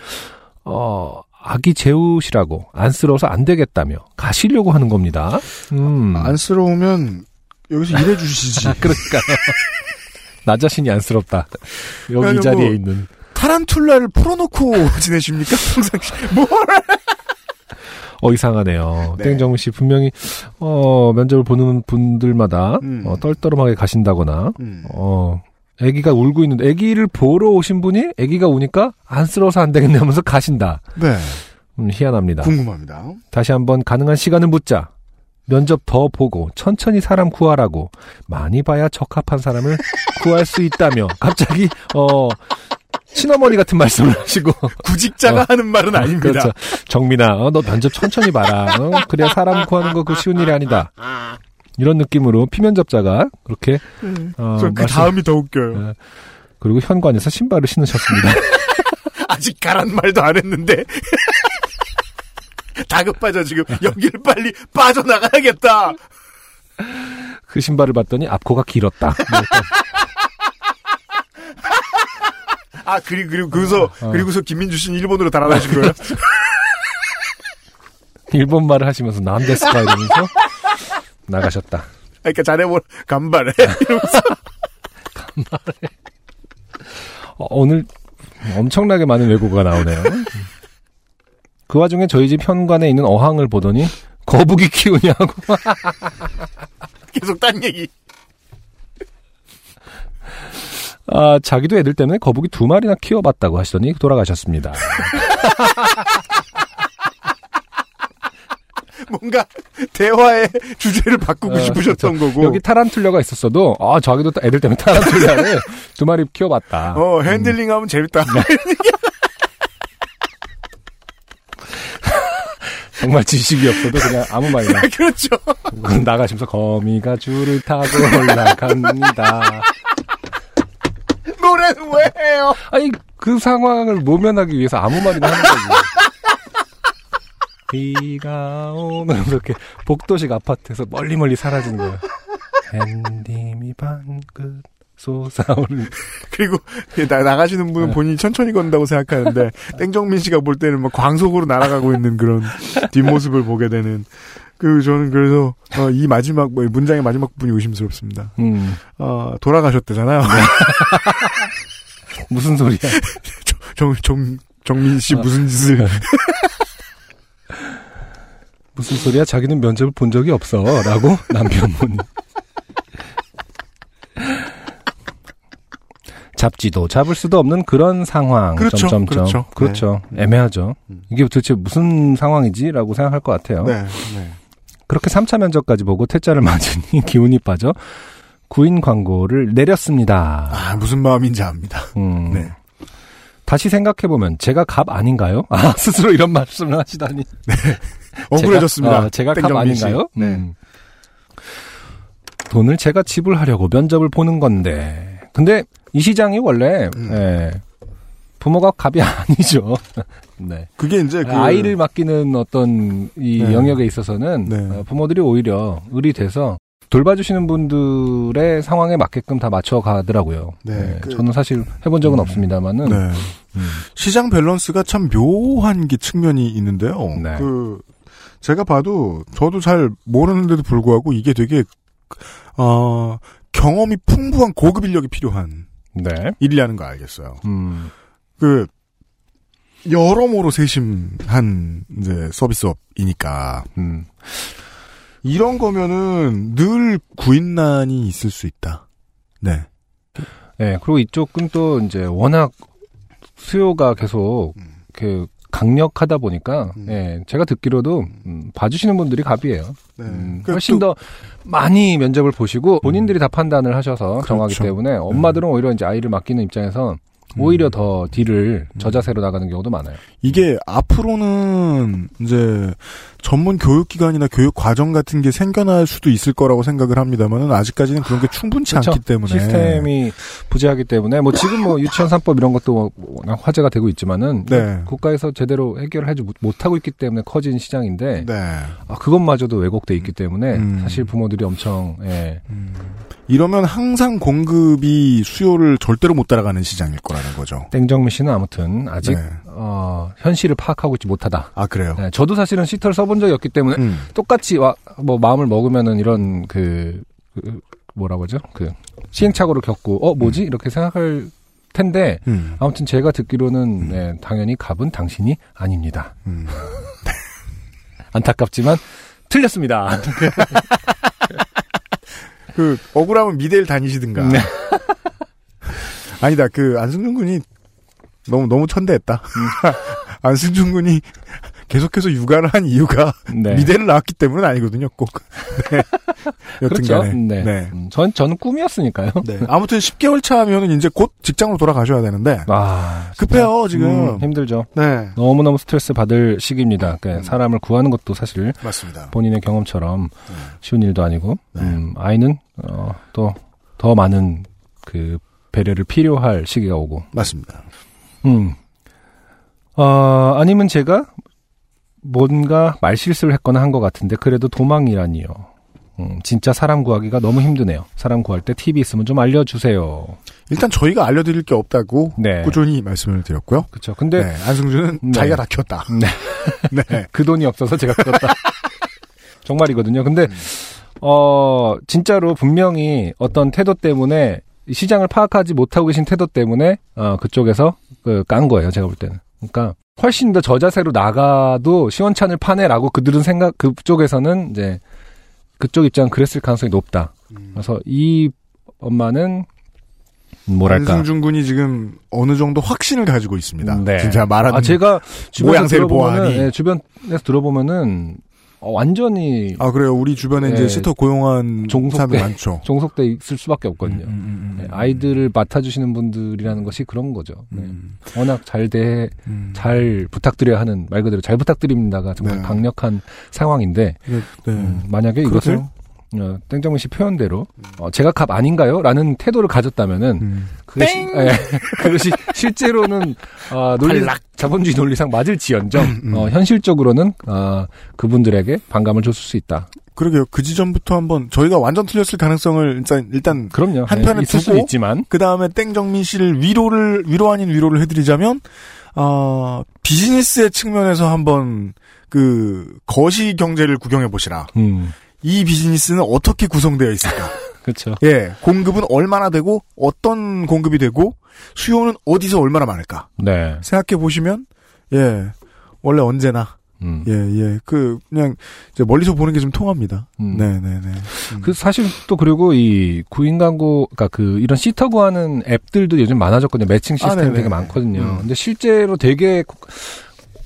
어 아기 재우시라고 안쓰러워서 안 되겠다며 가시려고 하는 겁니다. 음. 안쓰러우면 여기서 일해 주시지. 그러니까요. 나 자신이 안쓰럽다. 여기 자리에 뭐- 있는. 타란툴라를 풀어놓고 지내십니까? 평상시 뭐 어 이상하네요. 네. 땡정우 씨 분명히 어 면접을 보는 분들마다 음. 어, 떨떠름하게 가신다거나 음. 어 아기가 울고 있는데 아기를 보러 오신 분이 아기가 우니까 안쓰러워서 안 되겠네 하면서 가신다. 네. 음, 희한합니다. 궁금합니다. 다시 한번 가능한 시간을 묻자. 면접 더 보고 천천히 사람 구하라고 많이 봐야 적합한 사람을 구할 수 있다며 갑자기 어 친어머니 같은 말씀을 하시고 구직자가 어. 하는 말은 아닙니다. 그렇죠. 정민아, 어, 너 면접 천천히 봐라. 어, 그래야 사람 구하는 거 그 쉬운 일이 아니다. 이런 느낌으로 피면접자가 그렇게 어, 저그 말씀- 다음이 더 웃겨요. 네. 그리고 현관에서 신발을 신으셨습니다. 아직 가란 말도 안 했는데. 다급하죠, 지금. 여기를 빨리 빠져나가야겠다. 그 신발을 봤더니 앞코가 길었다. 뭐 아, 그리고, 그리고, 그래서, 어. 그리고서 김민주 씨는 일본으로 달아나신 거예요? 일본 말을 하시면서 남데스카 이러면서 나가셨다. 그러니까 자네 뭘 간발해. 이러면서. 어, 오늘 엄청나게 많은 외국어가 나오네요. 그 와중에 저희 집 현관에 있는 어항을 보더니 거북이 키우냐고. 계속 딴 얘기. 아, 자기도 애들 때문에 거북이 두 마리나 키워봤다고 하시더니 돌아가셨습니다. 뭔가, 대화의 주제를 바꾸고 어, 싶으셨던 거고. 여기 타란툴라가 있었어도, 아, 자기도 애들 때문에 타란툴라를 두 마리 키워봤다. 어, 핸들링 하면 재밌다. 네. 정말 지식이 없어도 그냥 아무 말이나. 그렇죠. 나가시면서 거미가 줄을 타고 올라갑니다. 노래는 왜 해요? 아니, 그 상황을 모면하기 위해서 아무 말이나 하는 거지. 비가 오는 이렇게 복도식 아파트에서 멀리 멀리 사라지는 거야. 햇님이 방긋 솟아오르는. 그리고 나, 나가시는 분은 네. 본인이 천천히 건다고 생각하는데 땡정민 씨가 볼 때는 막 광속으로 날아가고 있는 그런 뒷모습을 보게 되는 그 저는 그래서 어, 이 마지막 뭐, 이 문장의 마지막 부분이 의심스럽습니다. 음, 어, 돌아가셨대잖아요. 무슨 소리야. 정, 정, 정민 씨 무슨 짓을 무슨 소리야? 자기는 면접을 본 적이 없어. 라고 남편분이. 잡지도 잡을 수도 없는 그런 상황. 그렇죠, 점점점. 그렇죠. 그렇죠. 네. 애매하죠. 음. 이게 도대체 무슨 상황이지? 라고 생각할 것 같아요. 네, 네. 그렇게 3차 면접까지 보고 퇴짜를 맞으니 기운이 빠져 구인 광고를 내렸습니다. 아 무슨 마음인지 압니다. 음. 네. 다시 생각해보면 제가 갑 아닌가요? 아, 스스로 이런 말씀을 하시다니. 억울해졌습니다. 제가, 어, 제가 갑. 아닌가요? 네. 음. 돈을 제가 지불하려고 면접을 보는 건데. 근데 이 시장이 원래 음. 예, 부모가 갑이 아니죠. 네. 그게 이제 그 아이를 맡기는 어떤 이 네. 영역에 있어서는 네. 어, 부모들이 오히려 을이 돼서 돌봐주시는 분들의 상황에 맞게끔 다 맞춰가더라고요. 네, 네, 그- 저는 사실 해본 적은 없습니다만은 네. 음. 시장 밸런스가 참 묘한 게 측면이 있는데요. 네. 그 제가 봐도 저도 잘 모르는데도 불구하고 이게 되게 어 경험이 풍부한 고급 인력이 필요한 네. 일이라는 거 알겠어요. 음. 그 여러모로 세심한 이제 서비스업이니까 음. 이런 거면은 늘 구인난이 있을 수 있다. 네. 네, 그리고 이쪽은 또 이제 워낙 수요가 계속 음. 그 강력하다 보니까 예, 제가 듣기로도 음, 봐주시는 분들이 갑이에요. 네. 음, 그 훨씬 더 많이 면접을 보시고 본인들이 다 판단을 하셔서 정하기 그렇죠. 때문에 엄마들은 오히려 이제 아이를 맡기는 입장에서 오히려 더 딜을 음. 저자세로 나가는 경우도 많아요. 이게 앞으로는 이제 전문 교육기관이나 교육 과정 같은 게 생겨날 수도 있을 거라고 생각을 합니다만은 아직까지는 그런 게 충분치 그렇죠. 않기 때문에 시스템이 부재하기 때문에 뭐 지금 뭐 유치원 3법 이런 것도 화제가 되고 있지만은 네. 국가에서 제대로 해결하지 못- 못하고 있기 때문에 커진 시장인데 네. 아, 그것마저도 왜곡돼 있기 때문에 음. 사실 부모들이 엄청 예. 이러면 항상 공급이 수요를 절대로 못 따라가는 시장일 거라는 거죠. 땡정미 씨는 아무튼 아직 네. 어, 현실을 파악하고 있지 못하다. 아 그래요. 네, 저도 사실은 시터를 써본 적이 없기 때문에 음. 똑같이 와, 뭐 마음을 먹으면은 이런 그, 그 뭐라고 하죠? 그 시행착오를 겪고 어 뭐지 이렇게 생각할 텐데 음. 아무튼 제가 듣기로는 네, 당연히 갑은 당신이 아닙니다. 음. 안타깝지만 틀렸습니다. 그 억울하면 미대를 다니시든가. 네. 아니다. 그 안승준 군이 너무 너무 천대했다. 음. 안승준 군이 계속해서 육아를 한 이유가 네. 미대를 나왔기 때문은 아니거든요. 꼭. 네. 그렇죠. 여튼간에. 네. 네. 음, 전 저는 꿈이었으니까요. 네. 아무튼 10개월 차면은 이제 곧 직장으로 돌아가셔야 되는데 아, 급해요 지금. 음, 힘들죠. 네. 너무너무 스트레스 받을 시기입니다. 그러니까 사람을 구하는 것도 사실 맞습니다. 본인의 경험처럼 네. 쉬운 일도 아니고 음, 아이는 어, 또 더 많은 그 배려를 필요할 시기가 오고 맞습니다. 음. 어, 아니면 제가 뭔가 말실수를 했거나 한 것 같은데 그래도 도망이라니요. 음, 진짜 사람 구하기가 너무 힘드네요. 사람 구할 때 팁이 있으면 좀 알려주세요. 일단 저희가 알려드릴 게 없다고 네. 꾸준히 말씀을 드렸고요. 그렇죠. 근데 네, 안승준은 네. 자기가 다 키웠다. 네. 네. 그 돈이 없어서 제가 그렇다. 정말이거든요. 근데 어 진짜로 분명히 어떤 태도 때문에 이 시장을 파악하지 못하고 계신 태도 때문에 어 그쪽에서 그 깐 거예요. 제가 볼 때는. 그러니까 훨씬 더 저자세로 나가도 시원찮을 파네라고 그들은 생각 그쪽에서는 이제 그쪽 입장은 그랬을 가능성이 높다. 그래서 이 엄마는 뭐랄까 안승준 군이 지금 어느 정도 확신을 가지고 있습니다. 네. 진짜 말하는 아, 제가 모양새를 보아하니. 예, 주변에서 들어보면은 어, 완전히 아 그래요. 우리 주변에 네. 이제 시터 고용한 종속돼 사람이 많죠. 종속돼 있을 수밖에 없거든요. 음, 네, 아이들을 맡아주시는 분들이라는 것이 그런 거죠. 네. 음. 워낙 잘 대, 잘 부탁드려야 하는 말 그대로 잘 부탁드립니다가 정말 네. 강력한 상황인데 네. 음, 만약에 이것을 그러세요? 어, 땡정민 씨 표현대로 어, 제가 갑 아닌가요? 라는 태도를 가졌다면은 음. 그것이, 예, 그것이 실제로는 어, 논리, 자본주의 논리상 맞을지언정 음, 어, 현실적으로는 어, 그분들에게 반감을 줬을 수 있다. 그러게요. 그 지점부터 한번 저희가 완전 틀렸을 가능성을 일단 일단 그럼요. 한편에 예, 수는 두고 있지만 그 다음에 땡정민 씨를 위로를 위로 아닌 위로를 해드리자면 어, 비즈니스의 측면에서 한번 그 거시 경제를 구경해 보시라. 음, 이 비즈니스는 어떻게 구성되어 있을까? 그렇죠. 예, 공급은 얼마나 되고 어떤 공급이 되고 수요는 어디서 얼마나 많을까? 네. 생각해 보시면 예, 원래 언제나 음. 예, 예, 그 그냥 멀리서 보는 게 좀 통합니다. 음. 네, 네, 네. 그 사실 또 그리고 이 구인 광고, 그러니까 그 이런 시터 구하는 앱들도 요즘 많아졌거든요. 매칭 아, 시스템 네네. 되게 많거든요. 음. 근데 실제로 되게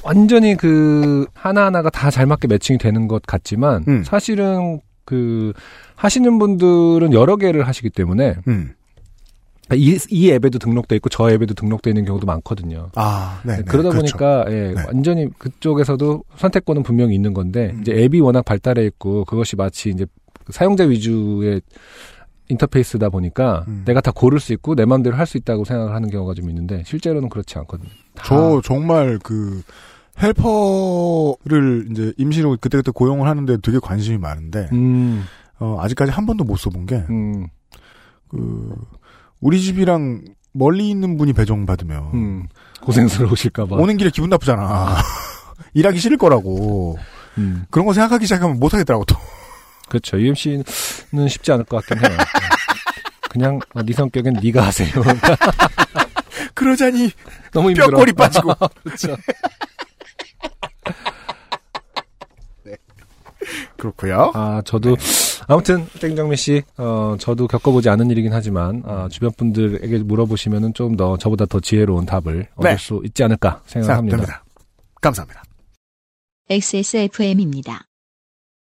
완전히 그 하나하나가 다 잘 맞게 매칭이 되는 것 같지만 음. 사실은 그 하시는 분들은 여러 개를 하시기 때문에 음. 이, 이 앱에도 등록돼 있고 저 앱에도 등록돼 있는 경우도 많거든요. 아, 네, 네, 그러다 그렇죠. 보니까 예, 네. 완전히 그쪽에서도 선택권은 분명히 있는 건데 음. 이제 앱이 워낙 발달해 있고 그것이 마치 이제 사용자 위주의 인터페이스다 보니까 음. 내가 다 고를 수 있고 내 마음대로 할 수 있다고 생각을 하는 경우가 좀 있는데 실제로는 그렇지 않거든요. 다저 정말 그 헬퍼를 이제 임시로 그때그때 고용을 하는데 되게 관심이 많은데 음, 어, 아직까지 한 번도 못 써본 게 음, 그 우리 집이랑 멀리 있는 분이 배정 받으면 음, 고생스러우실까봐. 오는 길에 기분 나쁘잖아. 일하기 싫을 거라고. 음, 그런 거 생각하기 시작하면 못 하겠더라고 또. 그렇죠. UMC는 쉽지 않을 것 같긴 해요. 그냥 어, 네 성격엔 네가 하세요. 그러자니 너무 힘들어. 뼈골이 빠지고. 그렇죠. 그렇고요. 아, 저도 아무튼 땡정미 씨, 어, 저도 겪어보지 않은 일이긴 하지만 아, 주변 분들에게 물어보시면은 좀 더 저보다 더 지혜로운 답을 얻을 네. 수 있지 않을까 생각합니다. 생각됩니다. 감사합니다. XSFM입니다.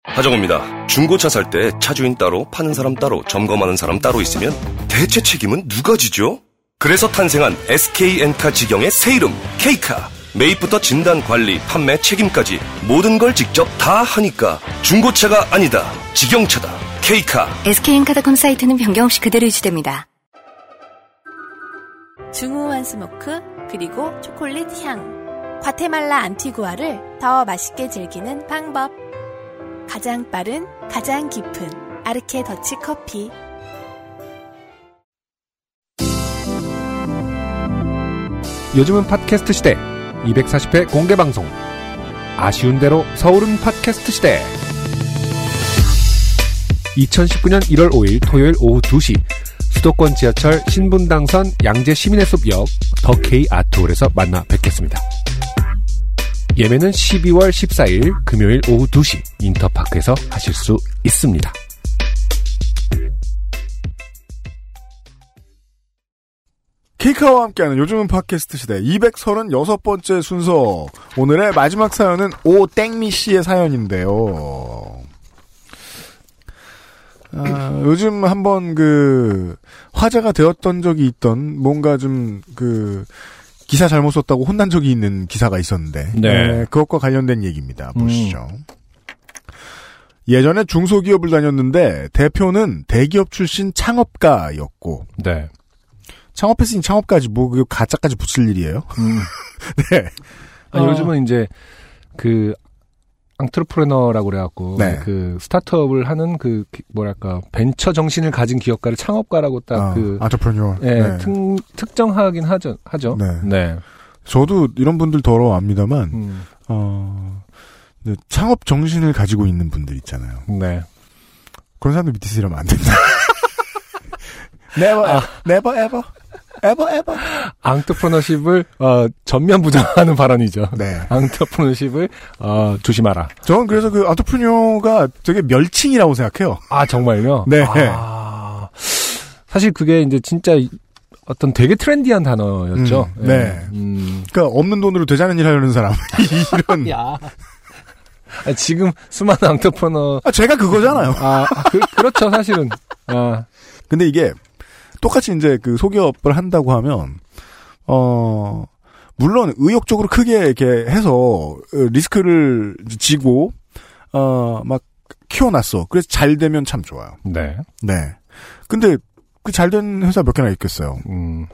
하정우입니다. 중고차 살 때 차주인 따로, 파는 사람 따로, 점검하는 사람 따로 있으면 대체 책임은 누가 지죠? 그래서 탄생한 SK엔카 직영의 새 이름 K카. 매입부터 진단, 관리, 판매, 책임까지 모든 걸 직접 다 하니까 중고차가 아니다. 직영차다. K카. SK엔카닷컴 사이트는 변경 없이 그대로 유지됩니다. 중후한 smoke 그리고 초콜릿 향 과테말라 안티구아를 더 맛있게 즐기는 방법 가장 빠른 가장 깊은 아르케 더치 커피 요즘은 팟캐스트 시대 240회 공개 방송 아쉬운 대로 서울은 팟캐스트 시대 2019년 1월 5일 토요일 오후 2시 수도권 지하철 신분당선 양재 시민의 숲역 더 K 아트홀에서 만나 뵙겠습니다. 예매는 12월 14일 금요일 오후 2시 인터파크에서 하실 수 있습니다. 케이카와 함께하는 요즘은 팟캐스트 시대 236번째 순서. 오늘의 마지막 사연은 오땡미 씨의 사연인데요. 아, 요즘 한번 그 화제가 되었던 적이 있던 뭔가 좀 그 기사 잘못 썼다고 혼난 적이 있는 기사가 있었는데 네. 그것과 관련된 얘기입니다. 보시죠. 예전에 중소기업을 다녔는데 대표는 대기업 출신 창업가였고 네. 창업했으니 창업까지 뭐 그 가짜까지 붙일 일이에요. 네. 아니, 어. 요즘은 이제 그 앙트르프레너라고 그래갖고 네. 그 스타트업을 하는 그 기- 뭐랄까 벤처 정신을 가진 기업가를 창업가라고 딱 아, 그 안터프레뉴어. 예, 네. 특, 특정하긴 하죠. 하죠. 네. 네. 저도 이런 분들 더러 압니다만 음, 어 창업 정신을 가지고 있는 분들 있잖아요. 네. 그런 사람들 밑에서 일하면 안 된다. never, 아. never ever, ever ever. 앙트프레너십을 어, 전면 부정하는 발언이죠. 네. 앙트프레너십을 어, 조심하라. 저는 그래서 그 안터프레뉴어가 되게 멸칭이라고 생각해요. 아 정말요? 네. 아, 사실 그게 이제 진짜 이- 어떤 되게 트렌디한 단어였죠. 음, 네. 음. 그러니까 없는 돈으로 되자는 일 하려는 사람. 이런. 야. 아, 지금 수많은 앙트프레너 아, 제가 그거잖아요. 아, 그, 그렇죠, 사실은. 아, 근데 이게 똑같이 이제 그 소기업을 한다고 하면 어 물론 의욕적으로 크게 이렇게 해서 어, 리스크를 지고 어 막 키워놨어. 그래서 잘 되면 참 좋아요. 네. 네. 근데 그 잘 된 회사 몇 개나 있겠어요. 음,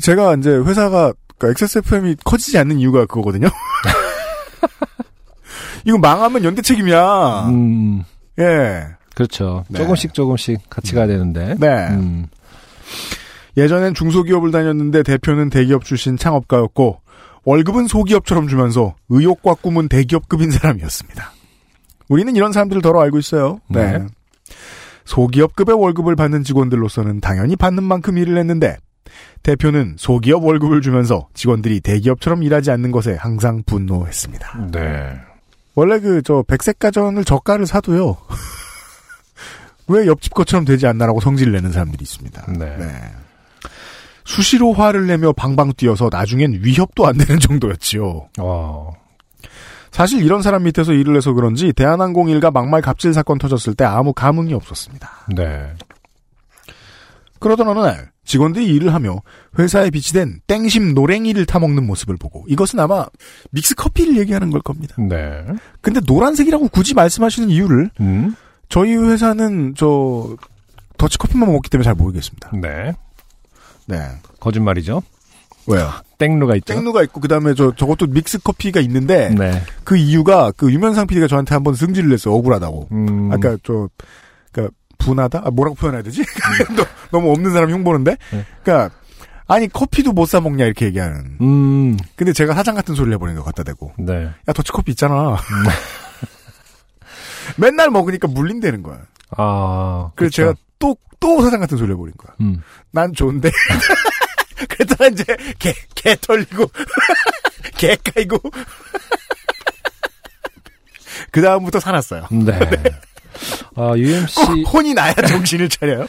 제가 이제 회사가 그러니까 XSFM이 커지지 않는 이유가 그거거든요. 이거 망하면 연대 책임이야. 음, 예. 그렇죠. 네. 조금씩 조금씩 같이 가야 되는데. 네. 음, 예전엔 중소기업을 다녔는데 대표는 대기업 출신 창업가였고 월급은 소기업처럼 주면서 의욕과 꿈은 대기업급인 사람이었습니다. 우리는 이런 사람들을 덜어 알고 있어요. 네. 네. 소기업급의 월급을 받는 직원들로서는 당연히 받는 만큼 일을 했는데 대표는 소기업 월급을 주면서 직원들이 대기업처럼 일하지 않는 것에 항상 분노했습니다. 네. 원래 그 저 백색 가전을 저가를 사도요. 왜 옆집 것처럼 되지 않나라고 성질을 내는 사람들이 있습니다. 네. 수시로 화를 내며 방방 뛰어서 나중엔 위협도 안 되는 정도였지요. 어, 사실 이런 사람 밑에서 일을 해서 그런지 대한항공 일가 막말 갑질 사건 터졌을 때 아무 감흥이 없었습니다. 네. 그러던 어느 날 직원들이 일을 하며 회사에 비치된 땡심 노랭이를 타먹는 모습을 보고 이것은 아마 믹스 커피를 얘기하는 걸 겁니다. 네. 근데 노란색이라고 굳이 말씀하시는 이유를 음, 저희 회사는 저 더치커피만 먹기 때문에 잘 모르겠습니다. 네. 네. 거짓말이죠. 왜요? 땡루가 있죠. 땡루가 있고 그다음에 저 저것도 믹스 커피가 있는데 네. 그 이유가 그 유면상 PD가 저한테 한번 승질을 냈어요. 억울하다고. 음. 아까 저 그러니까 분하다? 아, 뭐라고 표현해야 되지? 너- 너무 없는 사람 흉보는데. 네. 그러니까 아니 커피도 못 사 먹냐 이렇게 얘기하는. 음. 근데 제가 사장 같은 소리를 해버리는 거 갖다 대고. 네. 야 더치커피 있잖아. 맨날 먹으니까 물린다는 거야. 아. 그래서 그쵸. 제가 또, 또 사장 같은 소리 해버린 거야. 음. 난 좋은데. 그랬더니 이제 개, 개 털리고, 개 까이고. 그 다음부터 사놨어요. 네. 아, UMC, 꼭 혼이 나야 정신을 차려요.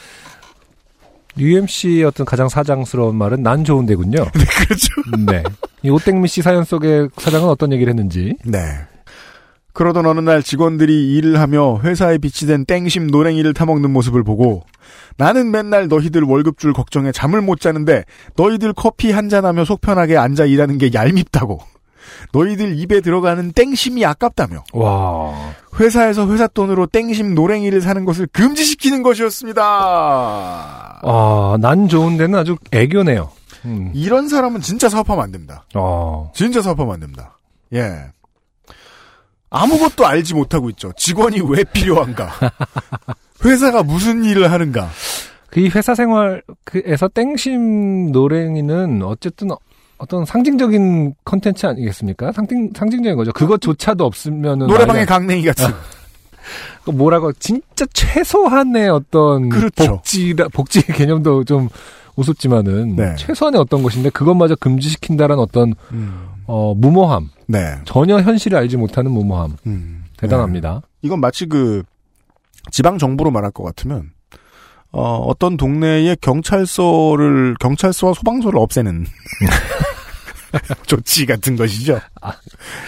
UMC의 어떤 가장 사장스러운 말은 난 좋은데군요. 네, 그렇죠. 네. 이 오땡미 씨 사연 속에 사장은 어떤 얘기를 했는지. 네. 그러던 어느 날 직원들이 일을 하며 회사에 비치된 땡심 노랭이를 타먹는 모습을 보고 나는 맨날 너희들 월급 줄 걱정에 잠을 못 자는데 너희들 커피 한 잔하며 속 편하게 앉아 일하는 게 얄밉다고 너희들 입에 들어가는 땡심이 아깝다며 와. 회사에서 회사 돈으로 땡심 노랭이를 사는 것을 금지시키는 것이었습니다. 아, 난 좋은 데는 아주 애교네요. 음. 이런 사람은 진짜 사업하면 안 됩니다. 어. 진짜 사업하면 안 됩니다. 예. 아무것도 알지 못하고 있죠. 직원이 왜 필요한가? 회사가 무슨 일을 하는가? 그이 회사 생활에서 땡심 노랭이는 어쨌든 어떤 상징적인 컨텐츠 아니겠습니까? 상징, 상징적인 거죠. 그것조차도 없으면은. 노래방의 강냉이 같은. 그 뭐라고, 진짜 최소한의 어떤. 그렇죠. 복지라, 복지 개념도 좀 우습지만은. 네. 최소한의 어떤 것인데, 그것마저 금지시킨다는 어떤, 음. 어, 무모함. 네. 전혀 현실을 알지 못하는 무모함. 음. 대단합니다. 이건 마치 그 지방 정부로 말할 것 같으면 어, 어떤 동네에 경찰서를 경찰서와 소방서를 없애는 조치 같은 것이죠.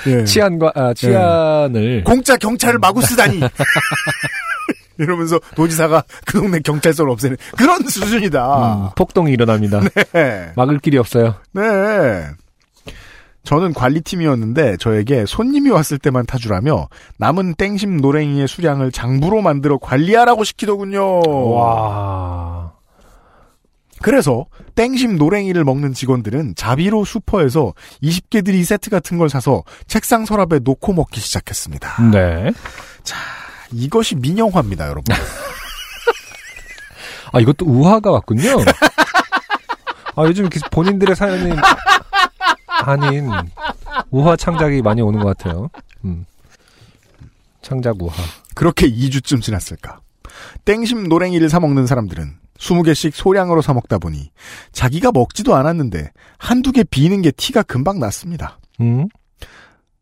예. 치안과, 아, 치안을. 공짜 경찰을 마구 쓰다니. 이러면서 도지사가 그 동네 경찰서를 없애는 그런 수준이다. 음, 폭동이 일어납니다. 네. 막을 길이 없어요. 네. 저는 관리팀이었는데 저에게 손님이 왔을 때만 타주라며 남은 땡심 노랭이의 수량을 장부로 만들어 관리하라고 시키더군요. 와. 그래서 땡심 노랭이를 먹는 직원들은 자비로 슈퍼에서 20개들이 세트 같은 걸 사서 책상 서랍에 놓고 먹기 시작했습니다. 네. 이것이 민영화입니다, 여러분. 아, 이것도 우화가 왔군요. 아, 요즘 본인들의 사연이 아닌 우화 창작이 많이 오는 것 같아요. 음. 창작 우화. 그렇게 2주쯤 지났을까. 땡심 노랭이를 사 먹는 사람들은 20개씩 소량으로 사 먹다 보니 자기가 먹지도 않았는데 한두 개 비는 게 티가 금방 났습니다. 음?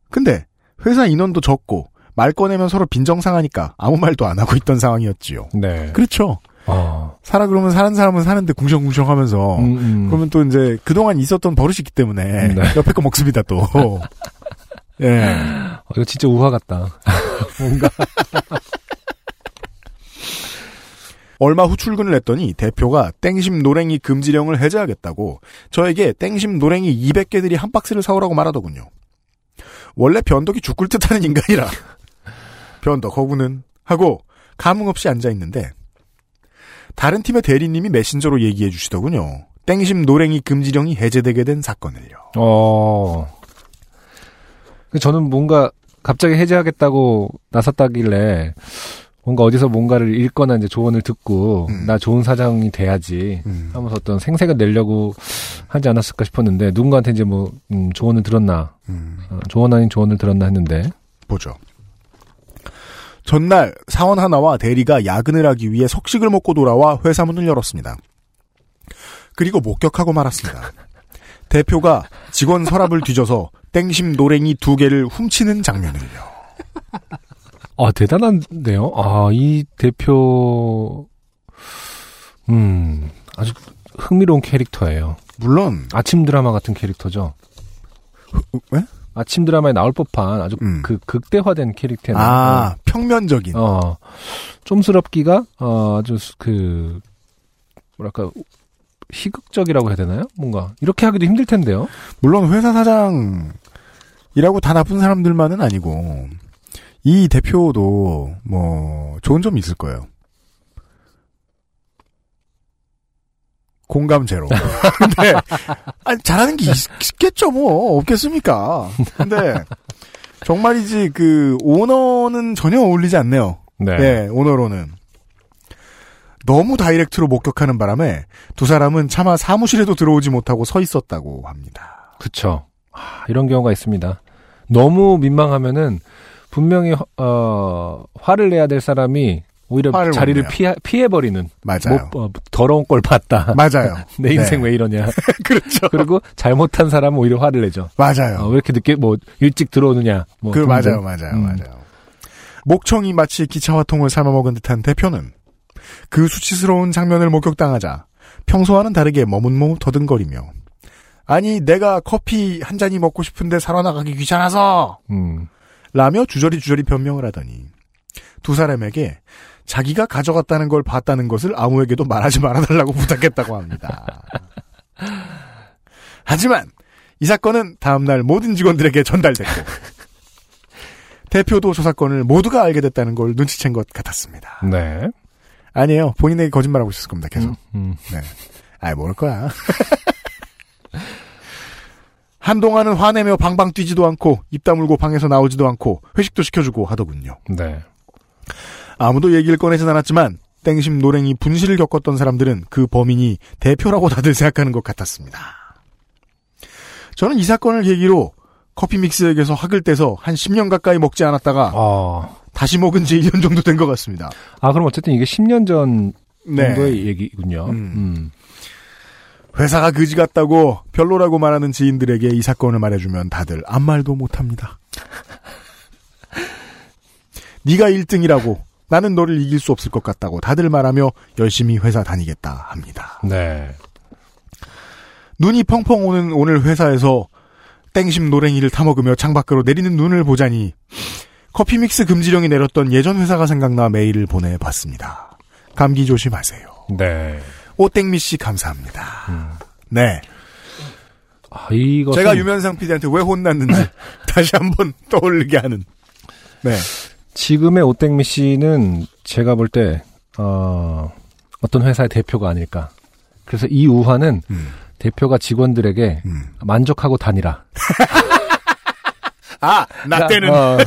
근데 회사 인원도 적고 말 꺼내면 서로 빈정상하니까 아무 말도 안 하고 있던 상황이었지요. 네. 그렇죠. 아. 살아 그러면 사는 사람은 사는데 궁성궁성 하면서 음, 음. 그러면 또 이제 그동안 있었던 버릇이 있기 때문에 네. 옆에 거 먹습니다 또. 예. 어, 이거 진짜 우화 같다. 뭔가. 얼마 후 출근을 했더니 대표가 땡심 노랭이 금지령을 해제하겠다고 저에게 땡심 노랭이 200개들이 한 박스를 사오라고 말하더군요. 원래 변덕이 죽을 듯하는 인간이라 변덕 허구는 하고 감흥 없이 앉아 있는데 다른 팀의 대리님이 메신저로 얘기해 주시더군요. 땡심 노랭이 금지령이 해제되게 된 사건을요. 어. 저는 뭔가 갑자기 해제하겠다고 나섰다길래 뭔가 어디서 뭔가를 읽거나 이제 조언을 듣고 음. 나 좋은 사장이 돼야지 하면서 어떤 생색을 내려고 하지 않았을까 싶었는데 누군가한테 이제 뭐 음, 조언을 들었나 어, 조언 아닌 조언을 들었나 했는데 보죠. 전날 사원 하나와 대리가 야근을 하기 위해 석식을 먹고 돌아와 회사 문을 열었습니다. 그리고 목격하고 말았습니다. 대표가 직원 서랍을 뒤져서 땡심 노랭이 두 개를 훔치는 장면을요. 아 대단한데요. 아 이 대표 음 아주 흥미로운 캐릭터예요. 물론 아침 드라마 같은 캐릭터죠. 왜? 아침 드라마에 나올 법한 아주 그 극대화된 캐릭터는 음. 아, 평면적인. 어, 좀스럽기가 어, 아주 수- 그 뭐랄까 희극적이라고 해야 되나요? 뭔가 이렇게 하기도 힘들 텐데요. 물론 회사 사장이라고 다 나쁜 사람들만은 아니고 이 대표도 뭐 좋은 점이 있을 거예요. 공감 제로. 근데 아니, 잘하는 게 있, 겠죠뭐 없겠습니까? 근데 정말이지 그 오너는 전혀 어울리지 않네요. 네. 오너로는 너무 다이렉트로 목격하는 바람에 두 사람은 차마 사무실에도 들어오지 못하고 서 있었다고 합니다. 그쵸. 아, 이런 경우가 있습니다. 너무 민망하면은 분명히 화- 어, 화를 내야 될 사람이 오히려 못 자리를. 피해, 피해버리는. 맞아요. 뭐, 어, 더러운 걸 봤다. 맞아요. 내 인생 네. 왜 이러냐. 그렇죠. 그리고 잘못한 사람은 오히려 화를 내죠. 맞아요. 어, 왜 이렇게 늦게 뭐 일찍 들어오느냐. 뭐 그. 맞아요, 맞아요, 음. 맞아요. 목청이 마치 기차화통을 삶아먹은 듯한 대표는 그 수치스러운 장면을 목격당하자 평소와는 다르게 머뭇머뭇 더듬거리며 아니 내가 커피 한 잔이 먹고 싶은데 사러 나가기 귀찮아서 음. 라며 주저리 주저리 변명을 하더니 두 사람에게 자기가 가져갔다는 걸 봤다는 것을 아무에게도 말하지 말아달라고 부탁했다고 합니다. 하지만 이 사건은 다음날 모든 직원들에게 전달됐고 대표도 저 사건을 모두가 알게 됐다는 걸 눈치챈 것 같았습니다. 네. 아니에요. 본인에게 거짓말하고 있었을 겁니다. 계속. 음. 네. 아이 모를 거야. 한동안은 화내며 방방 뛰지도 않고 입 다물고 방에서 나오지도 않고 회식도 시켜주고 하더군요. 네. 아무도 얘기를 꺼내진 않았지만 땡심 노랭이 분실을 겪었던 사람들은 그 범인이 대표라고 다들 생각하는 것 같았습니다. 저는 이 사건을 계기로 커피 믹스에게서 학을 떼서 한 10년 가까이 먹지 않았다가 어. 다시 먹은 지 1년 정도 된 것 같습니다. 아, 그럼 어쨌든 이게 10년 전 네. 정도의 얘기군요. 음. 음. 회사가 그지 같다고 별로라고 말하는 지인들에게 이 사건을 말해주면 다들 아무 말도 못합니다. 네가 1등이라고 나는 너를 이길 수 없을 것 같다고 다들 말하며 열심히 회사 다니겠다 합니다. 네. 눈이 펑펑 오는 오늘 회사에서 땡심 노랭이를 타먹으며 창밖으로 내리는 눈을 보자니 커피 믹스 금지령이 내렸던 예전 회사가 생각나 메일을 보내봤습니다. 감기 조심하세요. 네. 오땡미 씨 감사합니다. 네. 아, 이것은 제가 유면상 PD한테 왜 혼났는지 다시 한번 떠올리게 하는. 네. 지금의 오땡미 씨는 제가 볼 때, 어, 어떤 회사의 대표가 아닐까. 그래서 이 우화는 음. 대표가 직원들에게 만족하고 다니라. 아, 나 때는. 어,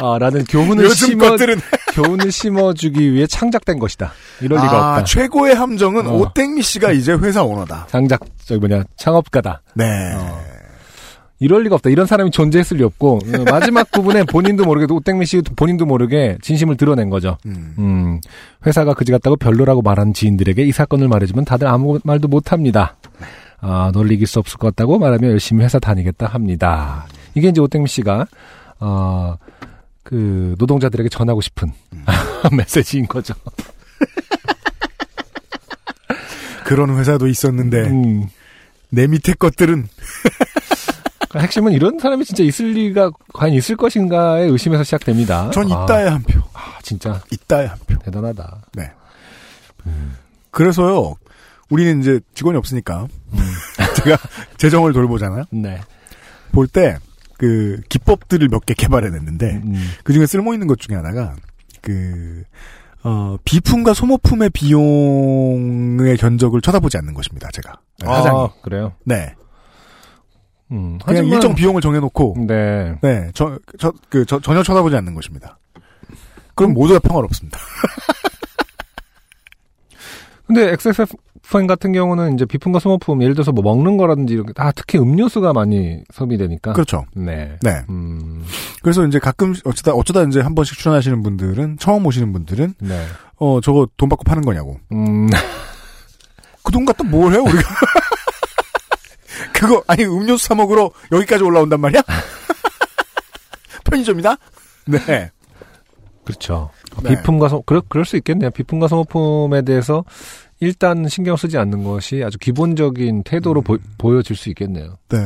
어, 라는 교훈을 요즘 심어, 것들은. 교훈을 심어주기 위해 창작된 것이다. 이럴 리가 아, 없다. 최고의 함정은 어. 오땡미 씨가 이제 회사 오너다. 창작, 저기 뭐냐, 창업가다. 네. 이럴 리가 없다. 이런 사람이 존재했을 리 없고 어, 마지막 부분에 본인도 모르게 오땡미 씨 본인도 모르게 진심을 드러낸 거죠. 음, 회사가 그지 같다고 별로라고 말하는 지인들에게 이 사건을 말해주면 다들 아무 말도 못합니다. 아, 널 이길 수 없을 것 같다고 말하며 열심히 회사 다니겠다 합니다. 이게 이제 오땡미 씨가 어, 그 노동자들에게 전하고 싶은 메시지인 거죠. 그런 회사도 있었는데 음. 내 밑에 것들은 그러니까 핵심은 이런 사람이 진짜 있을 리가 과연 있을 것인가에 의심에서 시작됩니다. 전 아, 있다에 한 표. 아, 진짜 있다에 한 표. 대단하다. 네. 그래서요. 우리는 이제 직원이 없으니까 제가 재정을 돌보잖아요. 네. 볼 때 그 기법들을 몇 개 개발해냈는데 음. 그 중에 쓸모 있는 것 중에 하나가 그 어, 비품과 소모품의 비용의 견적을 쳐다보지 않는 것입니다. 제가 사장이 아, 그래요. 네 음, 그냥 일정 비용을 정해놓고 네. 네, 저, 저, 그, 저, 전혀 쳐다보지 않는 것입니다. 그럼 모두가 평화롭습니다. 근데 XSFM 같은 경우는 이제 비품과 소모품, 예를 들어서 뭐 먹는 거라든지 이렇게 다 특히 음료수가 많이 소비되니까. 그렇죠. 네. 네. 음, 그래서 이제 가끔, 어쩌다, 어쩌다 이제 한 번씩 출연하시는 분들은, 처음 오시는 분들은, 네. 어, 저거 돈 받고 파는 거냐고. 음, 그 돈 갖다 뭘 해요, 우리가? 그거, 아니, 음료수 사 먹으러 여기까지 올라온단 말이야? 편의점이다? 네. 그렇죠. 네. 비품과 소, 그럴, 그럴 수 있겠네요. 비품과 소모품에 대해서 일단 신경 쓰지 않는 것이 아주 기본적인 태도로 보, 보여질 수 있겠네요. 네.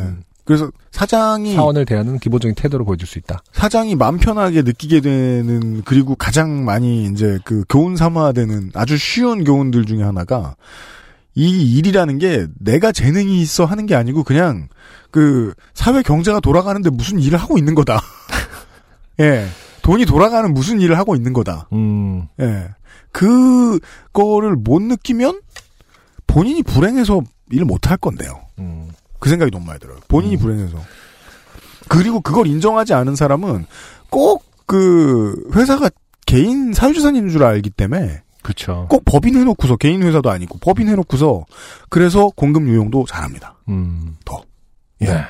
그래서 사장이, 사원을 대하는 기본적인 태도로 보여줄 수 있다. 사장이 마음 편하게 느끼게 되는, 그리고 가장 많이 이제 그 교훈 삼아되는 아주 쉬운 교훈들 중에 하나가, 이 일이라는 게 내가 재능이 있어 하는 게 아니고 그냥 그 사회 경제가 돌아가는데 무슨 일을 하고 있는 거다. 예. 돈이 돌아가는 무슨 일을 하고 있는 거다. 음. 예. 그거를 못 느끼면 본인이 불행해서 일못할 건데요. 음. 그 생각이 너무 많이 들어요. 본인이 불행해서. 그리고 그걸 인정하지 않은 사람은 꼭 그 회사가 개인 사유재산인 줄 알기 때문에 그렇죠. 꼭 법인 해놓고서 개인 회사도 아니고 법인 해놓고서 그래서 공금 유용도 잘합니다. 음. 더. 예.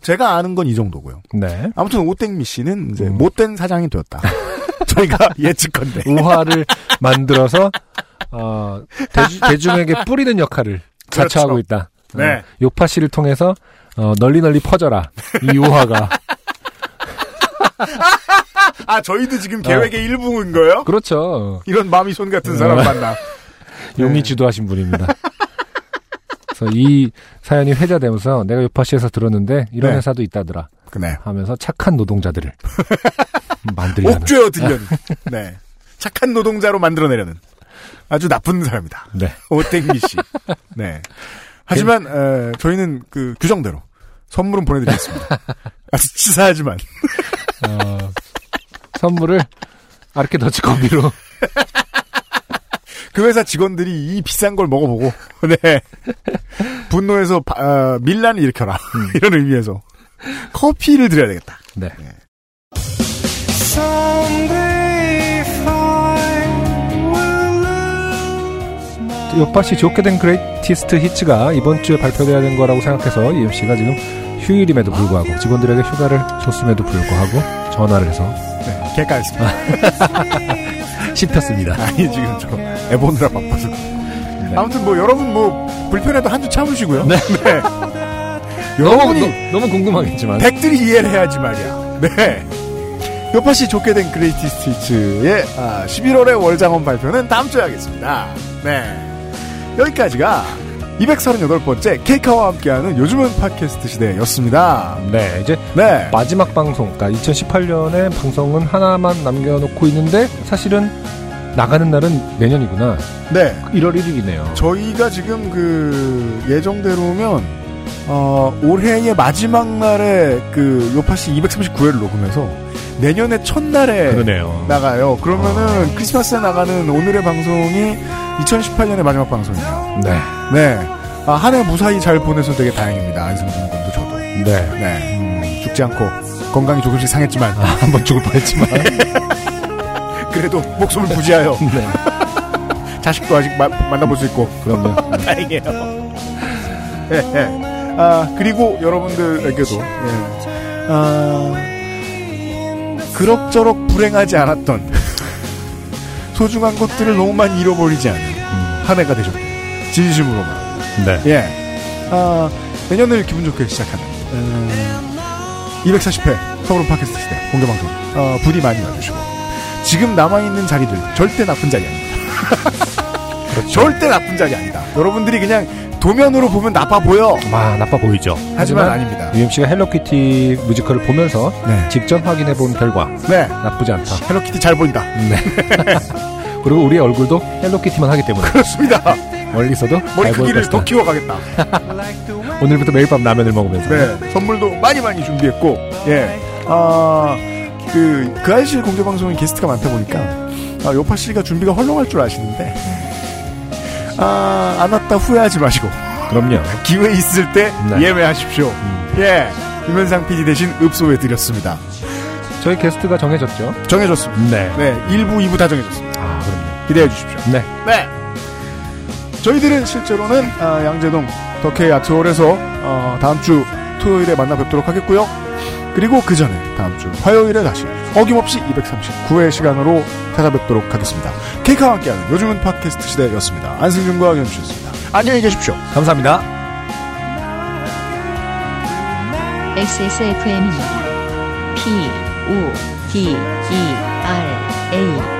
제가 아는 건 이 정도고요. 네. 아무튼 오땡미 씨는 이제 못된 사장이 되었다. 저희가 예측건데. 우화를 만들어서 어, 대주, 대중 에게 뿌리는 역할을 자처하고 그렇죠. 있다. 네. 어, 요파 씨를 통해서 어, 널리 널리 퍼져라. 이 우화가. 아, 저희도 지금 계획의 일부인 거예요? 그렇죠. 이런 마음이 손 같은 사람 어. 만나. 용이 주도하신 분입니다. 그래서 이 사연이 회자되면서 내가 요파 씨에서 들었는데 이런 네. 회사도 있다더라. 네. 하면서 착한 노동자들을 만들려는. 옥죄어 들려는. 네. 착한 노동자로 만들어내려는. 아주 나쁜 사람이다. 네. 오땡미 씨. 네. 하지만, 에, 저희는 그 규정대로 선물은 보내드리겠습니다. 아주 치사하지만. 어, 선물을 아르케 더치 커피로 그 회사 직원들이 이 비싼 걸 먹어보고, 네. 분노해서, 바- 어, 민란을 일으켜라. 이런 의미에서. 커피를 드려야 되겠다. 네. 요파 씨 좋게 된 Greatest Hits가 이번 주에 발표돼야 된 거라고 생각해서 UMC가 지금 휴일임에도 불구하고 직원들에게 휴가를 줬음에도 불구하고 전화를 해서 네. 개까였습니다. 씹혔습니다. 아니, 지금 저, 애 보느라 바빠서. 아무튼 뭐, 여러분 뭐, 불편해도 한 주 참으시고요. 네. 여러분이 너무, 너무 궁금하겠지만 댁들이 이해를 해야지 말이야. 네. 요파씨 좋게 된 Greatest Hits의 아, 11월의 월장원 발표는 다음 주에 하겠습니다. 네. 여기까지가 238번째 케이카와 함께하는 요즘은 팟캐스트 시대였습니다. 네, 이제 네. 마지막 방송, 그러니까 2018년에 방송은 하나만 남겨놓고 있는데 사실은 나가는 날은 내년이구나. 네. 1월 1일이네요. 저희가 지금 그 예정대로면 어, 올해의 마지막 날에 그 요파씨 239회를 녹음해서 내년의 첫날에 그러네요. 나가요. 그러면은 크리스마스에 나가는 오늘의 방송이 2018년의 마지막 방송이에요. 네. 네. 아, 한 해 무사히 잘 보내서 되게 다행입니다. 안승준 군도 저도. 네. 네. 음, 죽지 않고 건강이 조금씩 상했지만 아, 한번 죽을 뻔했지만 그래도 목숨을 부지하여 네. 자식도 아직 마- 만나볼 수 있고 그럼요. 다행이에요. 예, 예. 아, 그리고 여러분들에게도, 예. 아, 그럭저럭 불행하지 않았던 소중한 것들을 너무 많이 잃어버리지 않은 한 해가 되셨길 진심으로 말합니다. 네. 예. 아, 내년을 기분 좋게 시작하는, 음, 240회 서울 팟캐스트 시대 공개방송, 어, 부디 많이 와주시고, 지금 남아있는 자리들 절대 나쁜 자리 아닙니다. 절대 나쁜 자리 아니다. 여러분들이 그냥 도면으로 보면 나빠 보여. 아, 나빠 보이죠. 하지만 아닙니다. UMC가 헬로키티 뮤지컬을 보면서 네. 직접 확인해 본 결과 네. 나쁘지 않다. 헬로키티 잘 보인다. 네. 그리고 우리의 얼굴도 헬로키티만 하기 때문에 그렇습니다. 멀리서도 머리 크기를. 더 키워가겠다. 오늘부터 매일 밤 라면을 먹으면서 네. 선물도 많이 많이 준비했고, 예. 아, 그, 그 아이실 공개 방송에 게스트가 많다 보니까, 아, 요파 씨가 준비가 헐렁할 줄 아시는데, 아, 안 왔다 후회하지 마시고, 그럼요. 기회 있을 때 네. 예매하십시오. 예. 유면상 PD 대신 읍소해드렸습니다. 저희 게스트가 정해졌죠. 정해졌습니다. 네. 네. 1부, 2부 다 정해졌습니다. 아, 그럼요. 기대해 주십시오. 네. 네. 저희들은 실제로는 아, 양재동 덕혜 아트홀에서 어, 다음 주 토요일에 만나 뵙도록 하겠고요. 그리고 그 전에 다음 주 화요일에 다시 어김없이 239회 시간으로 찾아뵙도록 하겠습니다. 케이카와 함께하는 요즘은 팟캐스트 시대였습니다. 안승준과 연주셨습니다. 안녕히 계십시오. 감사합니다. XSFM입니다. P, O, D, E, R, A.